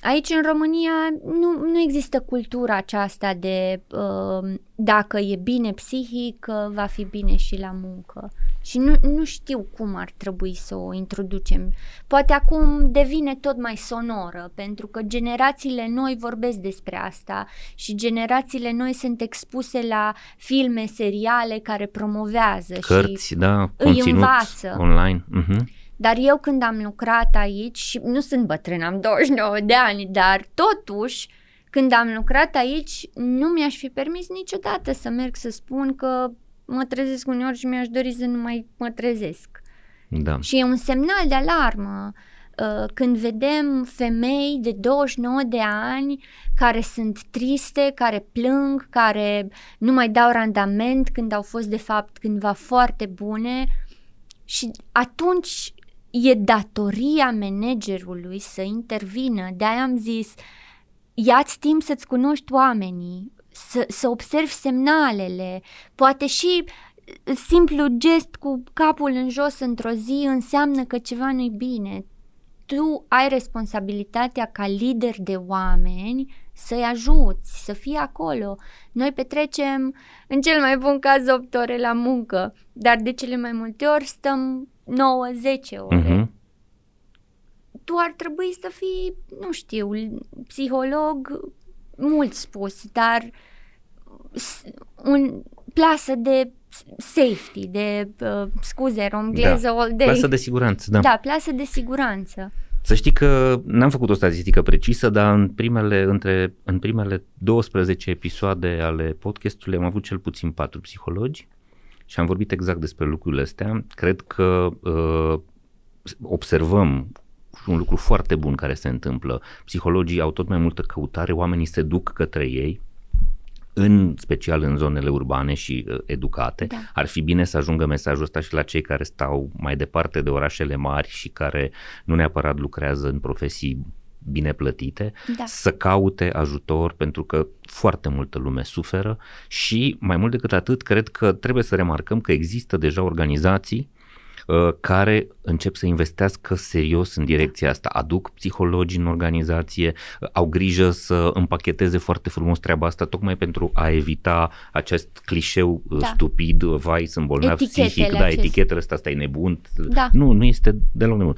Aici în România nu, nu există cultura aceasta de uh, dacă e bine psihic, uh, va fi bine și la muncă. Și nu, nu știu cum ar trebui să o introducem. Poate acum devine tot mai sonoră, pentru că generațiile noi vorbesc despre asta și generațiile noi sunt expuse la filme, seriale care promovează Cărți, și da, îi învață. online. Uh-huh. Dar eu când am lucrat aici, și nu sunt bătrân, am 29 de ani, dar totuși, când am lucrat aici, nu mi-aș fi permis niciodată să merg să spun că mă trezesc uneori și mi-aș dori să nu mai mă trezesc. Da. Și e un semnal de alarmă uh, când vedem femei de 29 de ani care sunt triste, care plâng, care nu mai dau randament când au fost de fapt cândva foarte bune și atunci e datoria managerului să intervină. De-aia am zis, ia-ți timp să-ți cunoști oamenii, să, să observi semnalele, poate și simplu gest cu capul în jos într-o zi înseamnă că ceva nu-i bine. Tu ai responsabilitatea ca lider de oameni să-i ajuți, să fii acolo. Noi petrecem, în cel mai bun caz, 8 ore la muncă, dar de cele mai multe ori stăm 9-10 ore. Uh-huh. Tu ar trebui să fii, nu știu, psiholog, mult spus, dar un plasă de safety, de, uh, scuze, romgleză da. all day. Plasă de siguranță, da. Da, plasă de siguranță. Să știi că n-am făcut o statistică precisă, dar în primele, între, în primele 12 episoade ale podcastului am avut cel puțin patru psihologi și am vorbit exact despre lucrurile astea. Cred că uh, observăm un lucru foarte bun care se întâmplă. Psihologii au tot mai multă căutare, oamenii se duc către ei, în special în zonele urbane și uh, educate. Da. Ar fi bine să ajungă mesajul ăsta și la cei care stau mai departe de orașele mari și care nu neapărat lucrează în profesii bine plătite, da. să caute ajutor pentru că foarte multă lume suferă și mai mult decât atât cred că trebuie să remarcăm că există deja organizații uh, care încep să investească serios în direcția asta. Aduc psihologi în organizație, uh, au grijă să împacheteze foarte frumos treaba asta tocmai pentru a evita acest clișeu uh, da. stupid, vai, sunt bolnav psihic, da, etichetele astea, asta e nebun. Da. Nu, nu este deloc nebun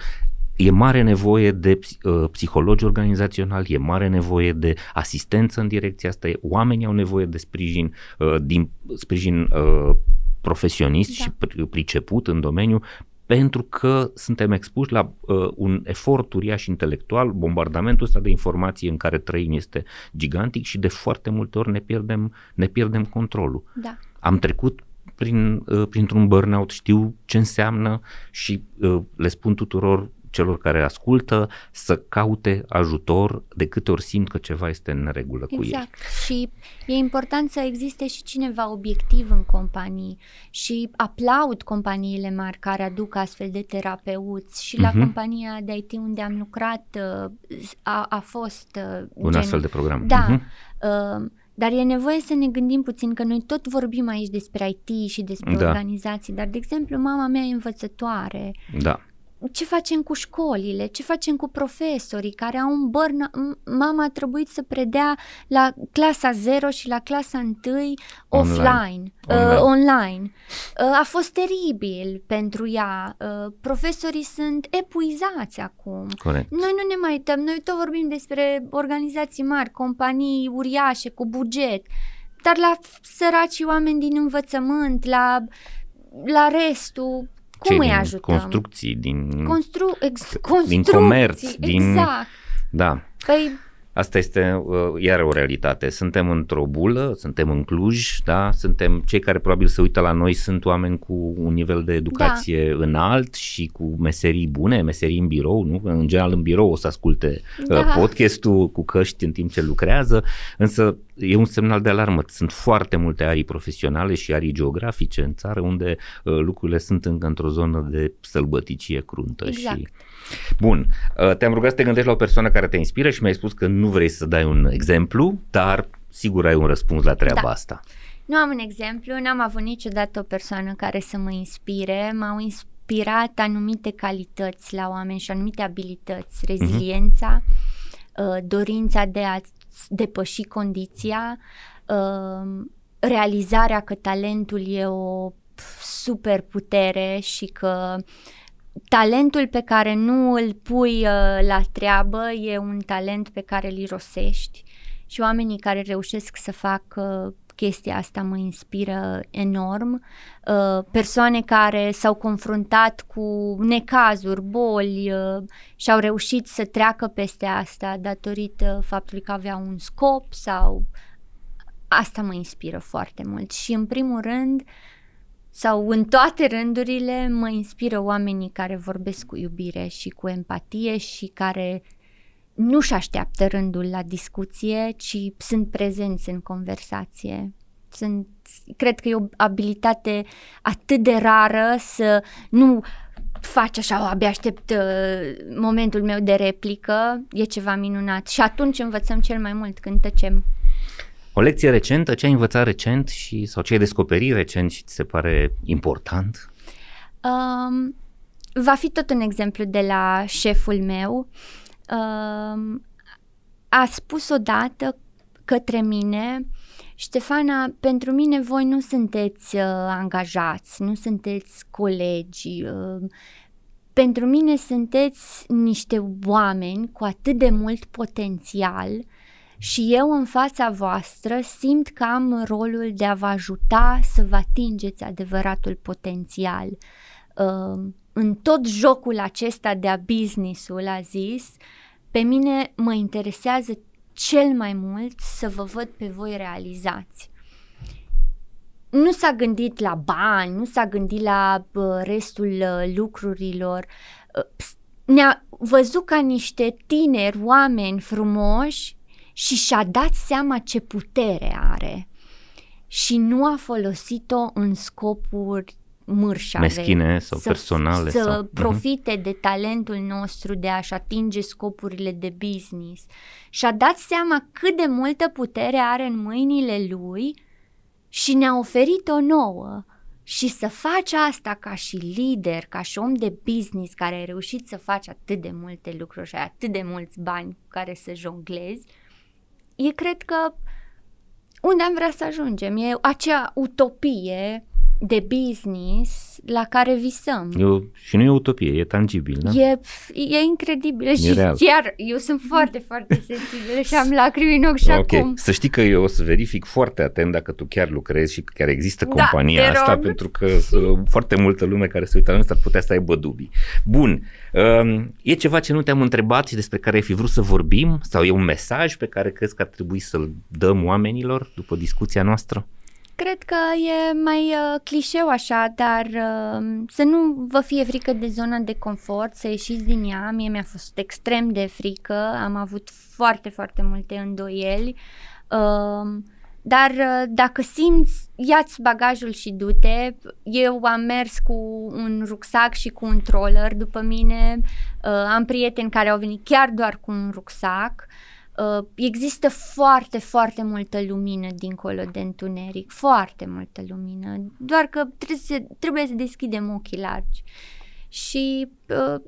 e mare nevoie de uh, psihologi organizaționali, e mare nevoie de asistență în direcția asta, oamenii au nevoie de sprijin, uh, din sprijin uh, profesionist da. și priceput în domeniu pentru că suntem expuși la uh, un efort uriaș intelectual, bombardamentul ăsta de informații în care trăim este gigantic și de foarte multe ori ne pierdem, ne pierdem controlul. Da. Am trecut prin, uh, printr-un burnout, știu ce înseamnă și uh, le spun tuturor celor care ascultă să caute ajutor de câte ori simt că ceva este în regulă exact. cu ei. Exact. Și e important să existe și cineva obiectiv în companii și aplaud companiile mari care aduc astfel de terapeuți și la uh-huh. compania de IT unde am lucrat uh, a, a fost uh, un gen... astfel de program. Da. Uh-huh. Uh, dar e nevoie să ne gândim puțin că noi tot vorbim aici despre IT și despre da. organizații, dar de exemplu mama mea e învățătoare. Da ce facem cu școlile, ce facem cu profesorii care au un bărna... Mama a trebuit să predea la clasa 0 și la clasa 1 offline, online. Uh, online. Uh, a fost teribil pentru ea. Uh, profesorii sunt epuizați acum. Corect. Noi nu ne mai uităm, noi tot vorbim despre organizații mari, companii uriașe cu buget, dar la săracii oameni din învățământ, la, la restul cum îi ajutăm? construcții, din, Constru- ex- din comerț, exact. din... Da. Păi, Asta este uh, iar o realitate. Suntem într-o bulă, suntem în Cluj, da? Suntem cei care probabil se uită la noi sunt oameni cu un nivel de educație da. înalt și cu meserii bune, meserii în birou, nu? În general în birou o să asculte uh, da. podcastul cu căști în timp ce lucrează, însă e un semnal de alarmă. Sunt foarte multe arii profesionale și arii geografice în țară unde uh, lucrurile sunt încă într-o zonă de sălbăticie cruntă exact. și Bun, uh, te-am rugat să te gândești la o persoană care te inspiră și mi-ai spus că nu vrei să dai un exemplu, dar sigur ai un răspuns la treaba da. asta. Nu am un exemplu, n-am avut niciodată o persoană care să mă inspire, m-au inspirat anumite calități la oameni și anumite abilități, mhm. reziliența, uh-huh. dorința de a depăși condiția, uh, realizarea că talentul e o superputere și că uh, talentul pe care nu îl pui uh, la treabă e un talent pe care îl irosești și oamenii care reușesc să facă chestia asta mă inspiră enorm. Uh, persoane care s-au confruntat cu necazuri, boli uh, și au reușit să treacă peste asta datorită faptului că aveau un scop sau asta mă inspiră foarte mult și în primul rând uh, sau în toate rândurile mă inspiră oamenii care vorbesc cu iubire și cu empatie și care nu-și așteaptă rândul la discuție, ci sunt prezenți în conversație. Sunt, cred că e o abilitate atât de rară să nu faci așa, abia aștept uh, momentul meu de replică, e ceva minunat. Și atunci învățăm cel mai mult când tăcem. O lecție recentă, ce ai învățat recent și sau ce ai descoperit recent și ți se pare important? Um, va fi tot un exemplu de la șeful meu. Um, a spus odată către mine, Ștefana, pentru mine voi nu sunteți uh, angajați, nu sunteți colegi, uh, pentru mine sunteți niște oameni cu atât de mult potențial și eu în fața voastră simt că am rolul de a vă ajuta să vă atingeți adevăratul potențial. Uh, în tot jocul acesta de a business-ul, a zis, pe mine mă interesează cel mai mult să vă văd pe voi realizați. Nu s-a gândit la bani, nu s-a gândit la uh, restul uh, lucrurilor. Uh, ne-a văzut ca niște tineri, oameni frumoși și și-a dat seama ce putere are și nu a folosit-o în scopuri mârșave. Meschine sau să, personale. Să sau... profite uh-huh. de talentul nostru de a-și atinge scopurile de business. Și-a dat seama cât de multă putere are în mâinile lui și ne-a oferit-o nouă. Și să faci asta ca și lider, ca și om de business care ai reușit să faci atât de multe lucruri și ai atât de mulți bani cu care să jonglezi, e cred că unde am vrea să ajungem, e acea utopie de business la care visăm. E o, și nu e utopie, e tangibil, da? E, e incredibil e și real. chiar eu sunt foarte, foarte sensibilă și am lacrimi în ochi și okay. acum. Să știi că eu o să verific foarte atent dacă tu chiar lucrezi și chiar există da, compania da, asta, rog. pentru că foarte multă lume care se uită la noi ar putea să aibă dubii. Bun, um, e ceva ce nu te-am întrebat și despre care ai fi vrut să vorbim sau e un mesaj pe care crezi că ar trebui să-l dăm oamenilor după discuția noastră? Cred că e mai uh, clișeu așa, dar uh, să nu vă fie frică de zona de confort, să ieșiți din ea. Mie mi-a fost extrem de frică, am avut foarte, foarte multe îndoieli. Uh, dar uh, dacă simți, ia-ți bagajul și du-te. Eu am mers cu un rucsac și cu un troller după mine. Uh, am prieteni care au venit chiar doar cu un rucsac. Uh, Uh, există foarte, foarte multă lumină dincolo de întuneric, foarte multă lumină, doar că trebuie să, trebuie să deschidem ochii largi. Și uh,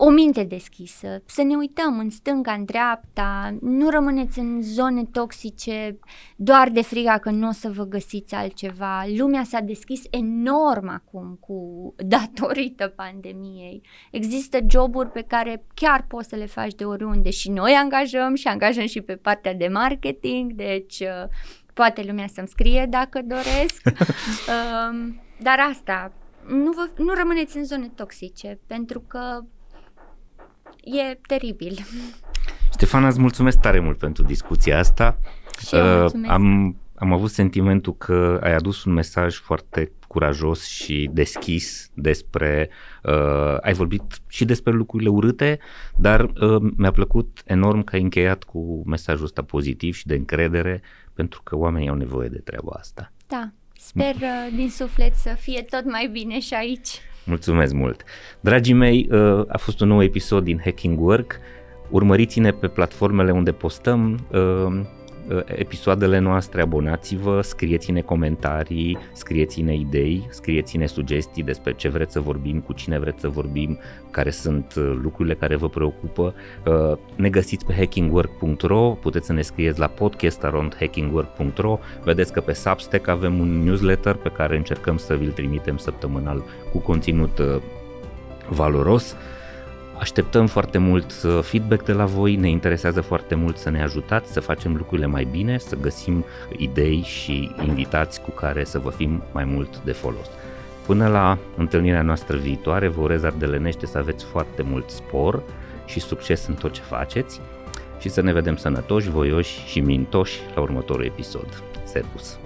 o minte deschisă, să ne uităm în stânga, în dreapta, nu rămâneți în zone toxice doar de friga că nu o să vă găsiți altceva. Lumea s-a deschis enorm acum cu datorită pandemiei. Există joburi pe care chiar poți să le faci de oriunde și noi angajăm și angajăm și pe partea de marketing, deci uh, poate lumea să-mi scrie dacă doresc. um, dar asta, nu, vă, nu rămâneți în zone toxice, pentru că e teribil. Ștefana, îți mulțumesc tare mult pentru discuția asta. Și eu uh, am, am avut sentimentul că ai adus un mesaj foarte curajos și deschis despre, uh, ai vorbit și despre lucrurile urâte, dar uh, mi-a plăcut enorm că ai încheiat cu mesajul ăsta pozitiv și de încredere, pentru că oamenii au nevoie de treaba asta. Da, sper uh, din suflet să fie tot mai bine și aici. Mulțumesc mult! Dragii mei, uh, a fost un nou episod din Hacking Work. Urmăriți-ne pe platformele unde postăm uh, Uh, episoadele noastre, abonați-vă, scrieți-ne comentarii, scrieți-ne idei, scrieți-ne sugestii despre ce vreți să vorbim, cu cine vreți să vorbim, care sunt uh, lucrurile care vă preocupă. Uh, ne găsiți pe hackingwork.ro, puteți să ne scrieți la podcastaroundhackingwork.ro, vedeți că pe Substack avem un newsletter pe care încercăm să vi-l trimitem săptămânal cu conținut valoros. Așteptăm foarte mult uh, feedback de la voi, ne interesează foarte mult să ne ajutați să facem lucrurile mai bine, să găsim idei și invitați cu care să vă fim mai mult de folos. Până la întâlnirea noastră viitoare, vă urez ardelenește să aveți foarte mult spor și succes în tot ce faceți și să ne vedem sănătoși, voioși și mintoși la următorul episod. Servus!